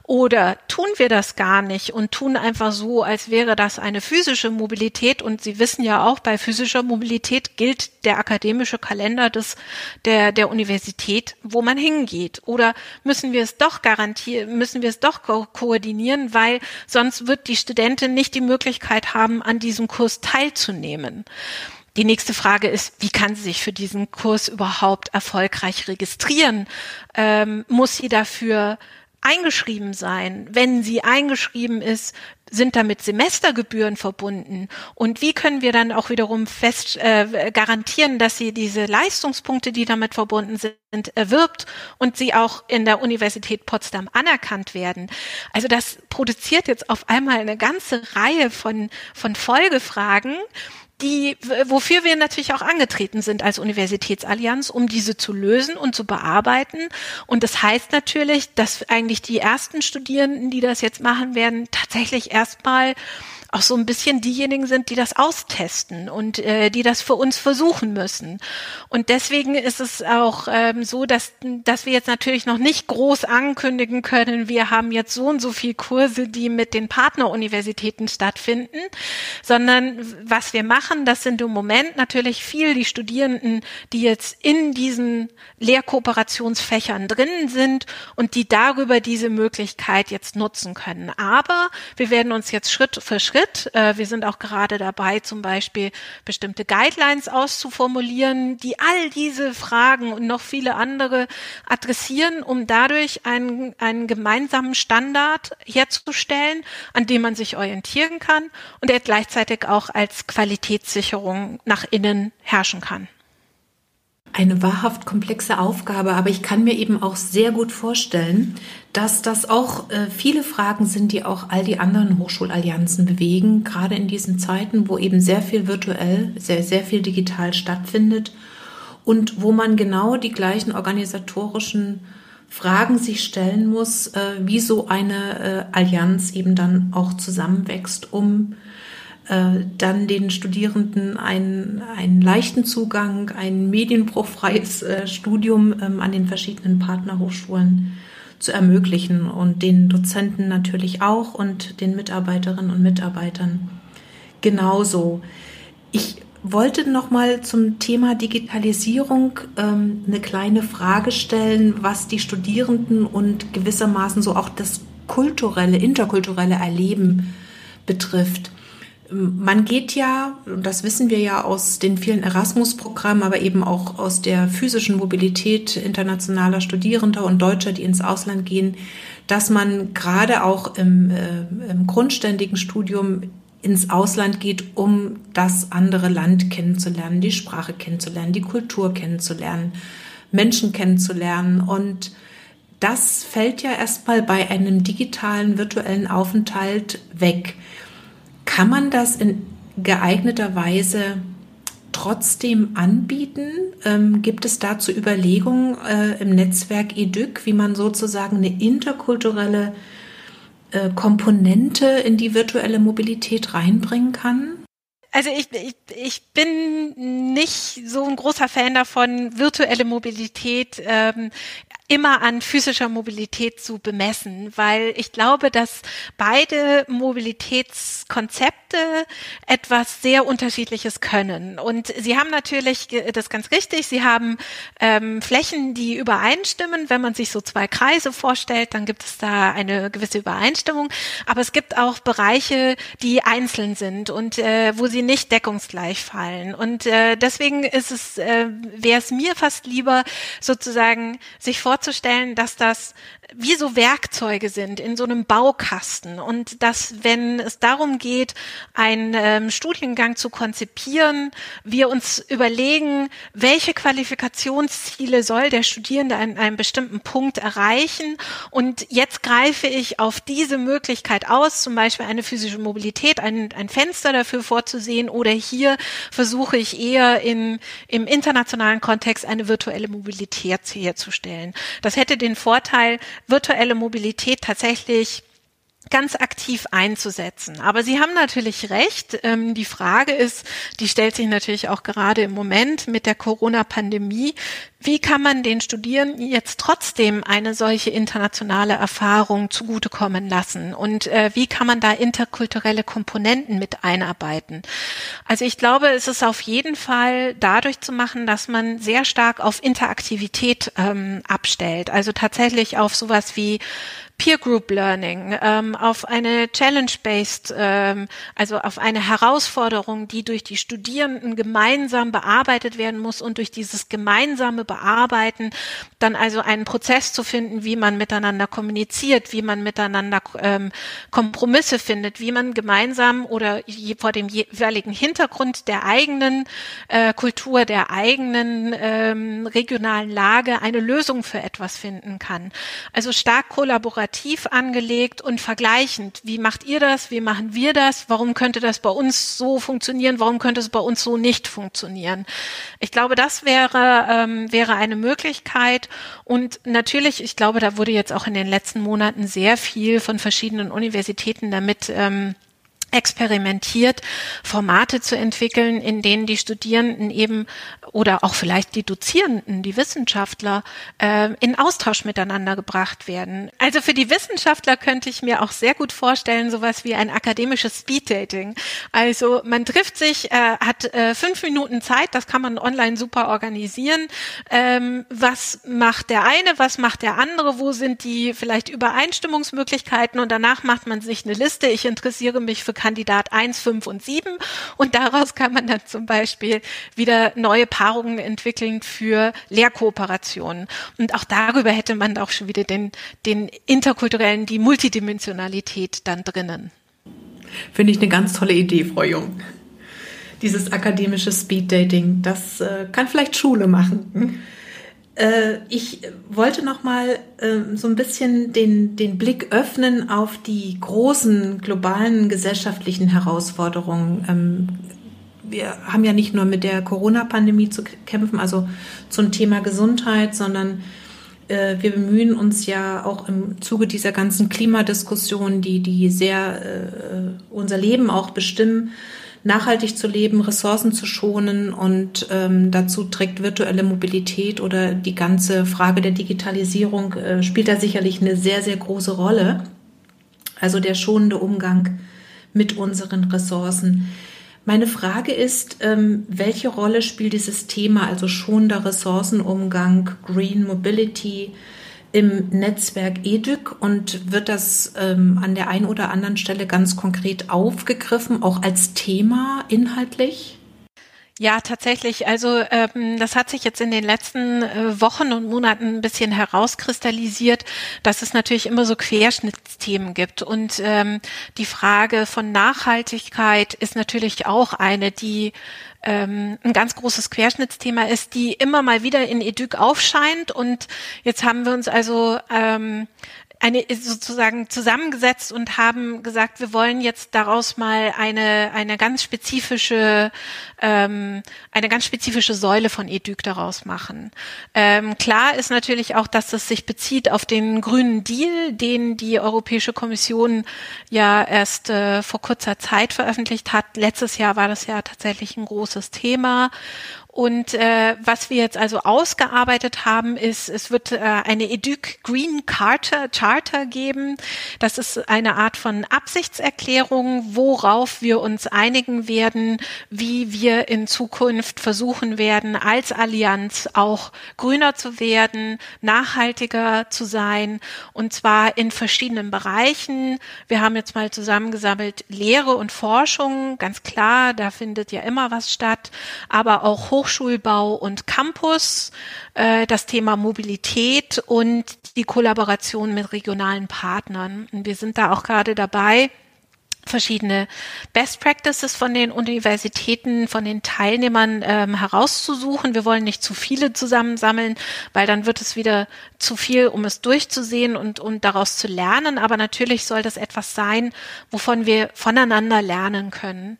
Oder tun wir das gar nicht und tun einfach so, als wäre das eine physische Mobilität? Und Sie wissen ja auch, bei physischer Mobilität gilt der akademische Kalender des, der, der Universität, wo man hingeht. Oder müssen wir es doch garantieren, müssen wir es doch ko koordinieren, weil sonst wird die Studentin Studentin nicht die Möglichkeit haben, an diesem Kurs teilzunehmen. Die nächste Frage ist, wie kann sie sich für diesen Kurs überhaupt erfolgreich registrieren? Ähm, muss sie dafür eingeschrieben sein? Wenn sie eingeschrieben ist, sind damit Semestergebühren verbunden? Und wie können wir dann auch wiederum fest äh, garantieren, dass sie diese Leistungspunkte, die damit verbunden sind, erwirbt und sie auch in der Universität Potsdam anerkannt werden? Also das produziert jetzt auf einmal eine ganze Reihe von, von Folgefragen, die, wofür wir natürlich auch angetreten sind als Universitätsallianz, um diese zu lösen und zu bearbeiten. Und das heißt natürlich, dass eigentlich die ersten Studierenden, die das jetzt machen werden, tatsächlich erstmal auch so ein bisschen diejenigen sind, die das austesten und äh, die das für uns versuchen müssen. Und deswegen ist es auch ähm, so, dass, dass wir jetzt natürlich noch nicht groß ankündigen können, wir haben jetzt so und so viel Kurse, die mit den Partneruniversitäten stattfinden, sondern was wir machen, das sind im Moment natürlich viel die Studierenden, die jetzt in diesen Lehrkooperationsfächern drin sind und die darüber diese Möglichkeit jetzt nutzen können. Aber wir werden uns jetzt Schritt für Schritt Schritt. Äh, wir sind auch gerade dabei, zum Beispiel bestimmte Guidelines auszuformulieren, die all diese Fragen und noch viele andere adressieren, um dadurch einen, einen gemeinsamen Standard herzustellen, an dem man sich orientieren kann und der gleichzeitig auch als Qualitätssicherung nach innen herrschen kann eine wahrhaft komplexe Aufgabe, aber ich kann mir eben auch sehr gut vorstellen, dass das auch äh, viele Fragen sind, die auch all die anderen Hochschulallianzen bewegen, gerade in diesen Zeiten, wo eben sehr viel virtuell, sehr, sehr viel digital stattfindet und wo man genau die gleichen organisatorischen Fragen sich stellen muss, äh, wie so eine äh, Allianz eben dann auch zusammenwächst, um dann den Studierenden einen, einen leichten Zugang, ein medienbruchfreies äh, Studium ähm, an den verschiedenen Partnerhochschulen zu ermöglichen und den Dozenten natürlich auch und den Mitarbeiterinnen und Mitarbeitern genauso. Ich wollte noch mal zum Thema Digitalisierung ähm, eine kleine Frage stellen, was die Studierenden und gewissermaßen so auch das kulturelle, interkulturelle Erleben betrifft. Man geht ja, das wissen wir ja aus den vielen Erasmus-Programmen, aber eben auch aus der physischen Mobilität internationaler Studierender und Deutscher, die ins Ausland gehen, dass man gerade auch im, äh, im grundständigen Studium ins Ausland geht, um das andere Land kennenzulernen, die Sprache kennenzulernen, die Kultur kennenzulernen, Menschen kennenzulernen. Und das fällt ja erstmal bei einem digitalen, virtuellen Aufenthalt weg. Kann man das in geeigneter Weise trotzdem anbieten? Ähm, gibt es dazu Überlegungen äh, im Netzwerk EDUC, wie man sozusagen eine interkulturelle äh, Komponente in die virtuelle Mobilität reinbringen kann? Also ich, ich, ich bin nicht so ein großer Fan davon, virtuelle Mobilität ähm, immer an physischer Mobilität zu bemessen, weil ich glaube, dass beide Mobilitätskonzepte etwas sehr Unterschiedliches können. Und Sie haben natürlich, das ganz richtig, Sie haben ähm, Flächen, die übereinstimmen. Wenn man sich so zwei Kreise vorstellt, dann gibt es da eine gewisse Übereinstimmung. Aber es gibt auch Bereiche, die einzeln sind und äh, wo sie nicht deckungsgleich fallen. Und äh, deswegen ist es, äh, wäre es mir fast lieber, sozusagen sich vor vorzustellen, dass das wie so Werkzeuge sind in so einem Baukasten und dass, wenn es darum geht, einen ähm, Studiengang zu konzipieren, wir uns überlegen, welche Qualifikationsziele soll der Studierende an einem bestimmten Punkt erreichen und jetzt greife ich auf diese Möglichkeit aus, zum Beispiel eine physische Mobilität, ein, ein Fenster dafür vorzusehen oder hier versuche ich eher in, im internationalen Kontext eine virtuelle Mobilität herzustellen. Das hätte den Vorteil, virtuelle Mobilität tatsächlich ganz aktiv einzusetzen. Aber Sie haben natürlich recht. Ähm, die Frage ist, die stellt sich natürlich auch gerade im Moment mit der Corona-Pandemie. Wie kann man den Studierenden jetzt trotzdem eine solche internationale Erfahrung zugutekommen lassen? Und äh, wie kann man da interkulturelle Komponenten mit einarbeiten? Also ich glaube, es ist auf jeden Fall dadurch zu machen, dass man sehr stark auf Interaktivität ähm, abstellt. Also tatsächlich auf sowas wie Peer Group Learning, ähm, auf eine Challenge-based, ähm, also auf eine Herausforderung, die durch die Studierenden gemeinsam bearbeitet werden muss und durch dieses gemeinsame Bearbeiten dann also einen Prozess zu finden, wie man miteinander kommuniziert, wie man miteinander ähm, Kompromisse findet, wie man gemeinsam oder je, vor dem jeweiligen Hintergrund der eigenen äh, Kultur, der eigenen ähm, regionalen Lage eine Lösung für etwas finden kann. Also stark kollaborativ angelegt und vergleichend. Wie macht ihr das? Wie machen wir das? Warum könnte das bei uns so funktionieren? Warum könnte es bei uns so nicht funktionieren? Ich glaube, das wäre, ähm, wäre eine Möglichkeit. Und natürlich, ich glaube, da wurde jetzt auch in den letzten Monaten sehr viel von verschiedenen Universitäten damit ähm, experimentiert, Formate zu entwickeln, in denen die Studierenden eben oder auch vielleicht die Dozierenden, die Wissenschaftler äh, in Austausch miteinander gebracht werden. Also für die Wissenschaftler könnte ich mir auch sehr gut vorstellen, sowas wie ein akademisches Speeddating. Also man trifft sich, äh, hat äh, fünf Minuten Zeit, das kann man online super organisieren. Ähm, was macht der eine, was macht der andere, wo sind die vielleicht Übereinstimmungsmöglichkeiten und danach macht man sich eine Liste. Ich interessiere mich für Kandidat 1, 5 und 7 und daraus kann man dann zum Beispiel wieder neue Paarungen entwickeln für Lehrkooperationen. Und auch darüber hätte man auch schon wieder den, den interkulturellen, die Multidimensionalität dann drinnen. Finde ich eine ganz tolle Idee, Frau Jung. Dieses akademische Speeddating, das äh, kann vielleicht Schule machen. Äh, ich wollte noch mal äh, so ein bisschen den, den Blick öffnen auf die großen globalen gesellschaftlichen Herausforderungen. Ähm, wir haben ja nicht nur mit der Corona-Pandemie zu kämpfen, also zum Thema Gesundheit, sondern äh, wir bemühen uns ja auch im Zuge dieser ganzen Klimadiskussion, die, die sehr äh, unser Leben auch bestimmen, nachhaltig zu leben, Ressourcen zu schonen und ähm, dazu trägt virtuelle Mobilität oder die ganze Frage der Digitalisierung äh, spielt da sicherlich eine sehr, sehr große Rolle. Also der schonende Umgang mit unseren Ressourcen. Meine Frage ist, ähm, welche Rolle spielt dieses Thema, also schonender Ressourcenumgang, Green Mobility, im Netzwerk EDUC und wird das ähm, an der einen oder anderen Stelle ganz konkret aufgegriffen, auch als Thema inhaltlich? Ja, tatsächlich. Also ähm, das hat sich jetzt in den letzten äh, Wochen und Monaten ein bisschen herauskristallisiert, dass es natürlich immer so Querschnittsthemen gibt. Und ähm, die Frage von Nachhaltigkeit ist natürlich auch eine, die ähm, ein ganz großes Querschnittsthema ist, die immer mal wieder in Eduk aufscheint. Und jetzt haben wir uns also ähm, eine sozusagen zusammengesetzt und haben gesagt, wir wollen jetzt daraus mal eine eine ganz spezifische ähm, eine ganz spezifische Säule von EDUC daraus machen. Ähm, klar ist natürlich auch, dass es sich bezieht auf den grünen Deal, den die Europäische Kommission ja erst äh, vor kurzer Zeit veröffentlicht hat. Letztes Jahr war das ja tatsächlich ein großes Thema und äh, was wir jetzt also ausgearbeitet haben, ist, es wird äh, eine Educ Green Charter, Charter geben. Das ist eine Art von Absichtserklärung, worauf wir uns einigen werden, wie wir in Zukunft versuchen werden, als Allianz auch grüner zu werden, nachhaltiger zu sein, und zwar in verschiedenen Bereichen. Wir haben jetzt mal zusammengesammelt Lehre und Forschung, ganz klar, da findet ja immer was statt, aber auch Hochschulbau und Campus, äh, das Thema Mobilität und die Kollaboration mit regionalen Partnern. Und wir sind da auch gerade dabei, verschiedene Best Practices von den Universitäten, von den Teilnehmern ähm, herauszusuchen. Wir wollen nicht zu viele zusammensammeln, weil dann wird es wieder zu viel, um es durchzusehen und, und daraus zu lernen. Aber natürlich soll das etwas sein, wovon wir voneinander lernen können.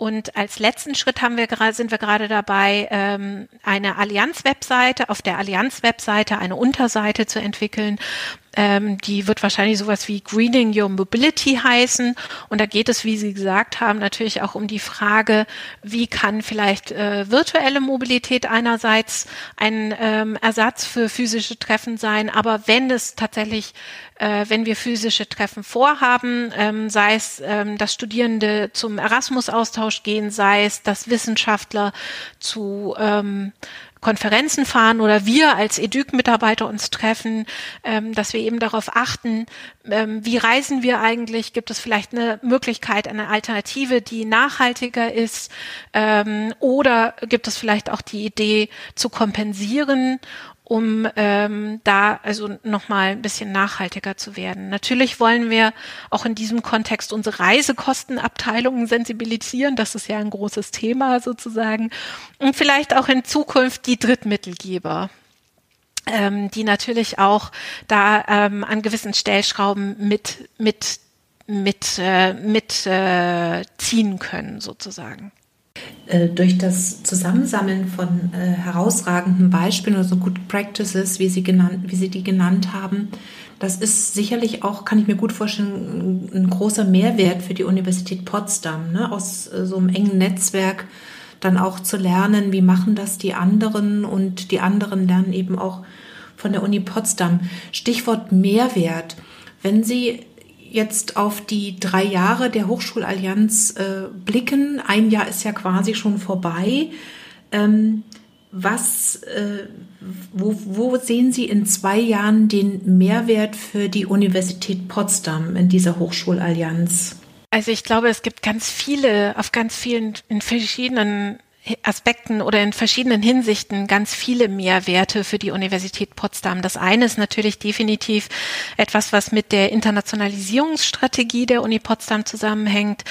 Und als letzten Schritt haben wir sind wir gerade dabei, ähm, eine Allianz-Webseite, auf der Allianz-Webseite eine Unterseite zu entwickeln, ähm, die wird wahrscheinlich sowas wie Greening Your Mobility heißen. Und da geht es, wie Sie gesagt haben, natürlich auch um die Frage, wie kann vielleicht äh, virtuelle Mobilität einerseits ein ähm, Ersatz für physische Treffen sein, aber wenn es tatsächlich äh, wenn wir physische Treffen vorhaben, ähm, sei es, ähm, dass Studierende zum Erasmus-Austausch gehen, sei es, dass Wissenschaftler zu ähm, Konferenzen fahren oder wir als EDUC-Mitarbeiter uns treffen, ähm, dass wir eben darauf achten, ähm, wie reisen wir eigentlich? Gibt es vielleicht eine Möglichkeit, eine Alternative, die nachhaltiger ist? Ähm, oder gibt es vielleicht auch die Idee zu kompensieren? Um ähm, da also nochmal ein bisschen nachhaltiger zu werden. Natürlich wollen wir auch in diesem Kontext unsere Reisekostenabteilungen sensibilisieren. Das ist ja ein großes Thema sozusagen. Und vielleicht auch in Zukunft die Drittmittelgeber ähm, die natürlich auch da ähm, an gewissen Stellschrauben mit mit mit äh, mit äh, ziehen können sozusagen. Äh, durch das Zusammensammeln von äh, herausragenden Beispielen oder so Good Practices, wie Sie, genannt, wie Sie die genannt haben, das ist sicherlich auch, kann ich mir gut vorstellen, ein, ein großer Mehrwert für die Universität Potsdam, ne? aus äh, so einem engen Netzwerk dann auch zu lernen, wie machen das die anderen und die anderen lernen eben auch von der Uni Potsdam. Stichwort Mehrwert. Wenn Sie jetzt auf die drei Jahre der Hochschulallianz äh, blicken, ein Jahr ist ja quasi schon vorbei. Ähm, was, äh, wo, wo sehen Sie in zwei Jahren den Mehrwert für die Universität Potsdam in dieser Hochschulallianz? Also ich glaube, es gibt ganz viele, auf ganz vielen, in verschiedenen Aspekten oder in verschiedenen Hinsichten ganz viele Mehrwerte für die Universität Potsdam. Das eine ist natürlich definitiv etwas, was mit der Internationalisierungsstrategie der Uni Potsdam zusammenhängt.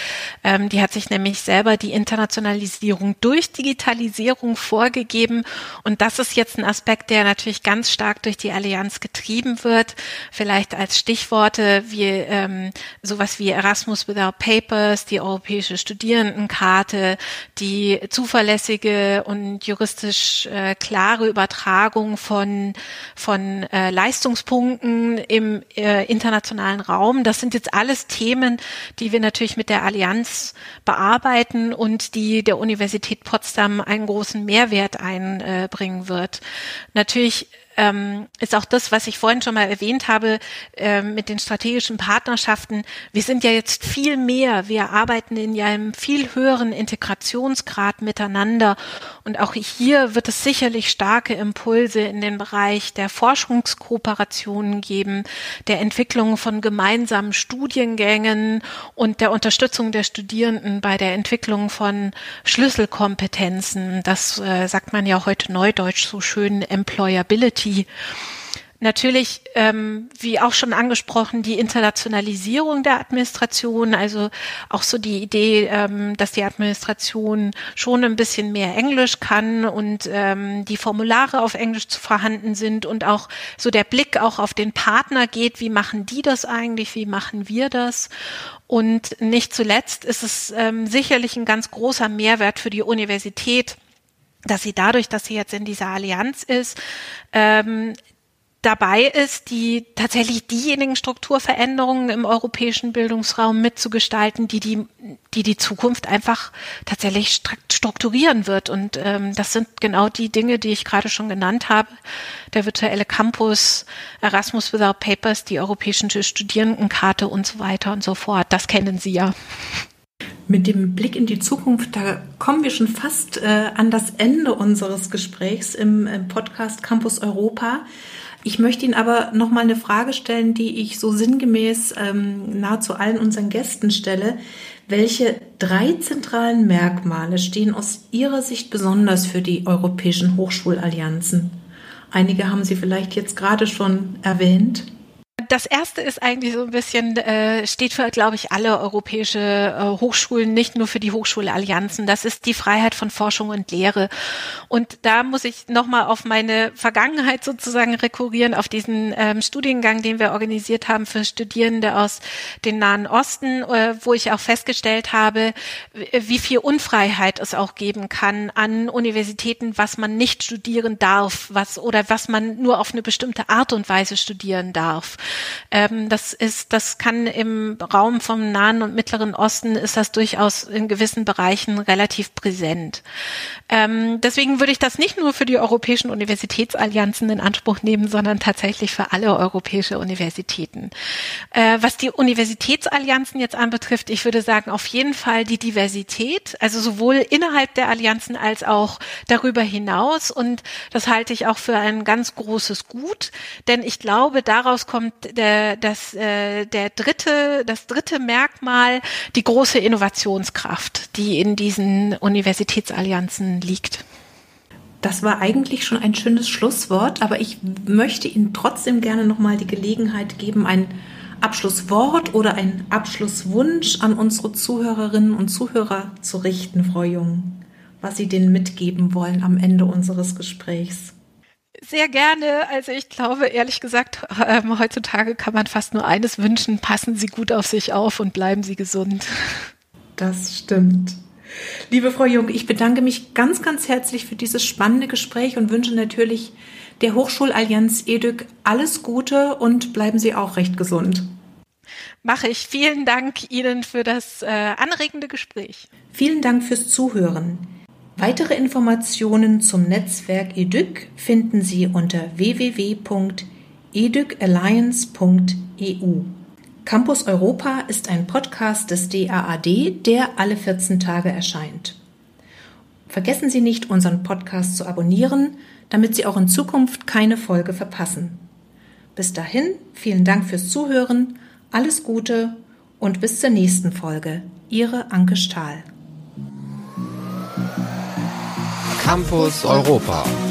Ähm, die hat sich nämlich selber die Internationalisierung durch Digitalisierung vorgegeben. Und das ist jetzt ein Aspekt, der natürlich ganz stark durch die Allianz getrieben wird. Vielleicht als Stichworte wie ähm, sowas wie Erasmus Without Papers, die europäische Studierendenkarte, die Zuver zuverlässige und juristisch äh, klare Übertragung von, von äh, Leistungspunkten im äh, internationalen Raum. Das sind jetzt alles Themen, die wir natürlich mit der Allianz bearbeiten und die der Universität Potsdam einen großen Mehrwert einbringen wird. Natürlich ähm, ist auch das, was ich vorhin schon mal erwähnt habe äh, mit den strategischen Partnerschaften. Wir sind ja jetzt viel mehr. Wir arbeiten in einem viel höheren Integrationsgrad miteinander. Und auch hier wird es sicherlich starke Impulse in den Bereich der Forschungskooperationen geben, der Entwicklung von gemeinsamen Studiengängen und der Unterstützung der Studierenden bei der Entwicklung von Schlüsselkompetenzen. Das äh, sagt man ja heute neudeutsch so schön Employability. Natürlich, ähm, wie auch schon angesprochen, die Internationalisierung der Administration, also auch so die Idee, ähm, dass die Administration schon ein bisschen mehr Englisch kann und ähm, die Formulare auf Englisch zu vorhanden sind und auch so der Blick auch auf den Partner geht, wie machen die das eigentlich, wie machen wir das? Und nicht zuletzt ist es ähm, sicherlich ein ganz großer Mehrwert für die Universität, dass sie dadurch, dass sie jetzt in dieser Allianz ist, ähm, dabei ist, die tatsächlich diejenigen Strukturveränderungen im europäischen Bildungsraum mitzugestalten, die die, die, die Zukunft einfach tatsächlich strukturieren wird. Und ähm, das sind genau die Dinge, die ich gerade schon genannt habe. Der virtuelle Campus, Erasmus Without Papers, die europäische Studierendenkarte und so weiter und so fort. Das kennen Sie ja. Mit dem Blick in die Zukunft, da kommen wir schon fast äh, an das Ende unseres Gesprächs im, im Podcast Campus Europa. Ich möchte Ihnen aber noch mal eine Frage stellen, die ich so sinngemäß ähm, nahezu allen unseren Gästen stelle. Welche drei zentralen Merkmale stehen aus Ihrer Sicht besonders für die europäischen Hochschulallianzen? Einige haben Sie vielleicht jetzt gerade schon erwähnt das erste ist eigentlich so ein bisschen, äh, steht für, glaube ich, alle europäische äh, Hochschulen, nicht nur für die Hochschulallianzen. Das ist die Freiheit von Forschung und Lehre. Und da muss ich nochmal auf meine Vergangenheit sozusagen rekurrieren, auf diesen ähm, Studiengang, den wir organisiert haben für Studierende aus den Nahen Osten, äh, wo ich auch festgestellt habe, wie viel Unfreiheit es auch geben kann an Universitäten, was man nicht studieren darf, was oder was man nur auf eine bestimmte Art und Weise studieren darf. Ähm, das ist, das kann im Raum vom Nahen und Mittleren Osten ist das durchaus in gewissen Bereichen relativ präsent. Ähm, deswegen würde ich das nicht nur für die europäischen Universitätsallianzen in Anspruch nehmen, sondern tatsächlich für alle europäische Universitäten. Äh, was die Universitätsallianzen jetzt anbetrifft, ich würde sagen, auf jeden Fall die Diversität, also sowohl innerhalb der Allianzen als auch darüber hinaus. Und das halte ich auch für ein ganz großes Gut, denn ich glaube, daraus kommt der, das, äh, der dritte, das dritte Merkmal, die große Innovationskraft, die in diesen Universitätsallianzen liegt. Das war eigentlich schon ein schönes Schlusswort, aber ich möchte Ihnen trotzdem gerne nochmal die Gelegenheit geben, ein Abschlusswort oder ein Abschlusswunsch an unsere Zuhörerinnen und Zuhörer zu richten, Frau Jung, was Sie denen mitgeben wollen am Ende unseres Gesprächs. Sehr gerne. Also ich glaube, ehrlich gesagt, ähm, heutzutage kann man fast nur eines wünschen. Passen Sie gut auf sich auf und bleiben Sie gesund. Das stimmt. Liebe Frau Jung, ich bedanke mich ganz, ganz herzlich für dieses spannende Gespräch und wünsche natürlich der Hochschulallianz EDUC alles Gute und bleiben Sie auch recht gesund. Mache ich. Vielen Dank Ihnen für das äh, anregende Gespräch. Vielen Dank fürs Zuhören. Weitere Informationen zum Netzwerk EDUC finden Sie unter www.educalliance.eu. Campus Europa ist ein Podcast des DAAD, der alle 14 Tage erscheint. Vergessen Sie nicht, unseren Podcast zu abonnieren, damit Sie auch in Zukunft keine Folge verpassen. Bis dahin, vielen Dank fürs Zuhören, alles Gute und bis zur nächsten Folge. Ihre Anke Stahl. Campus Europa.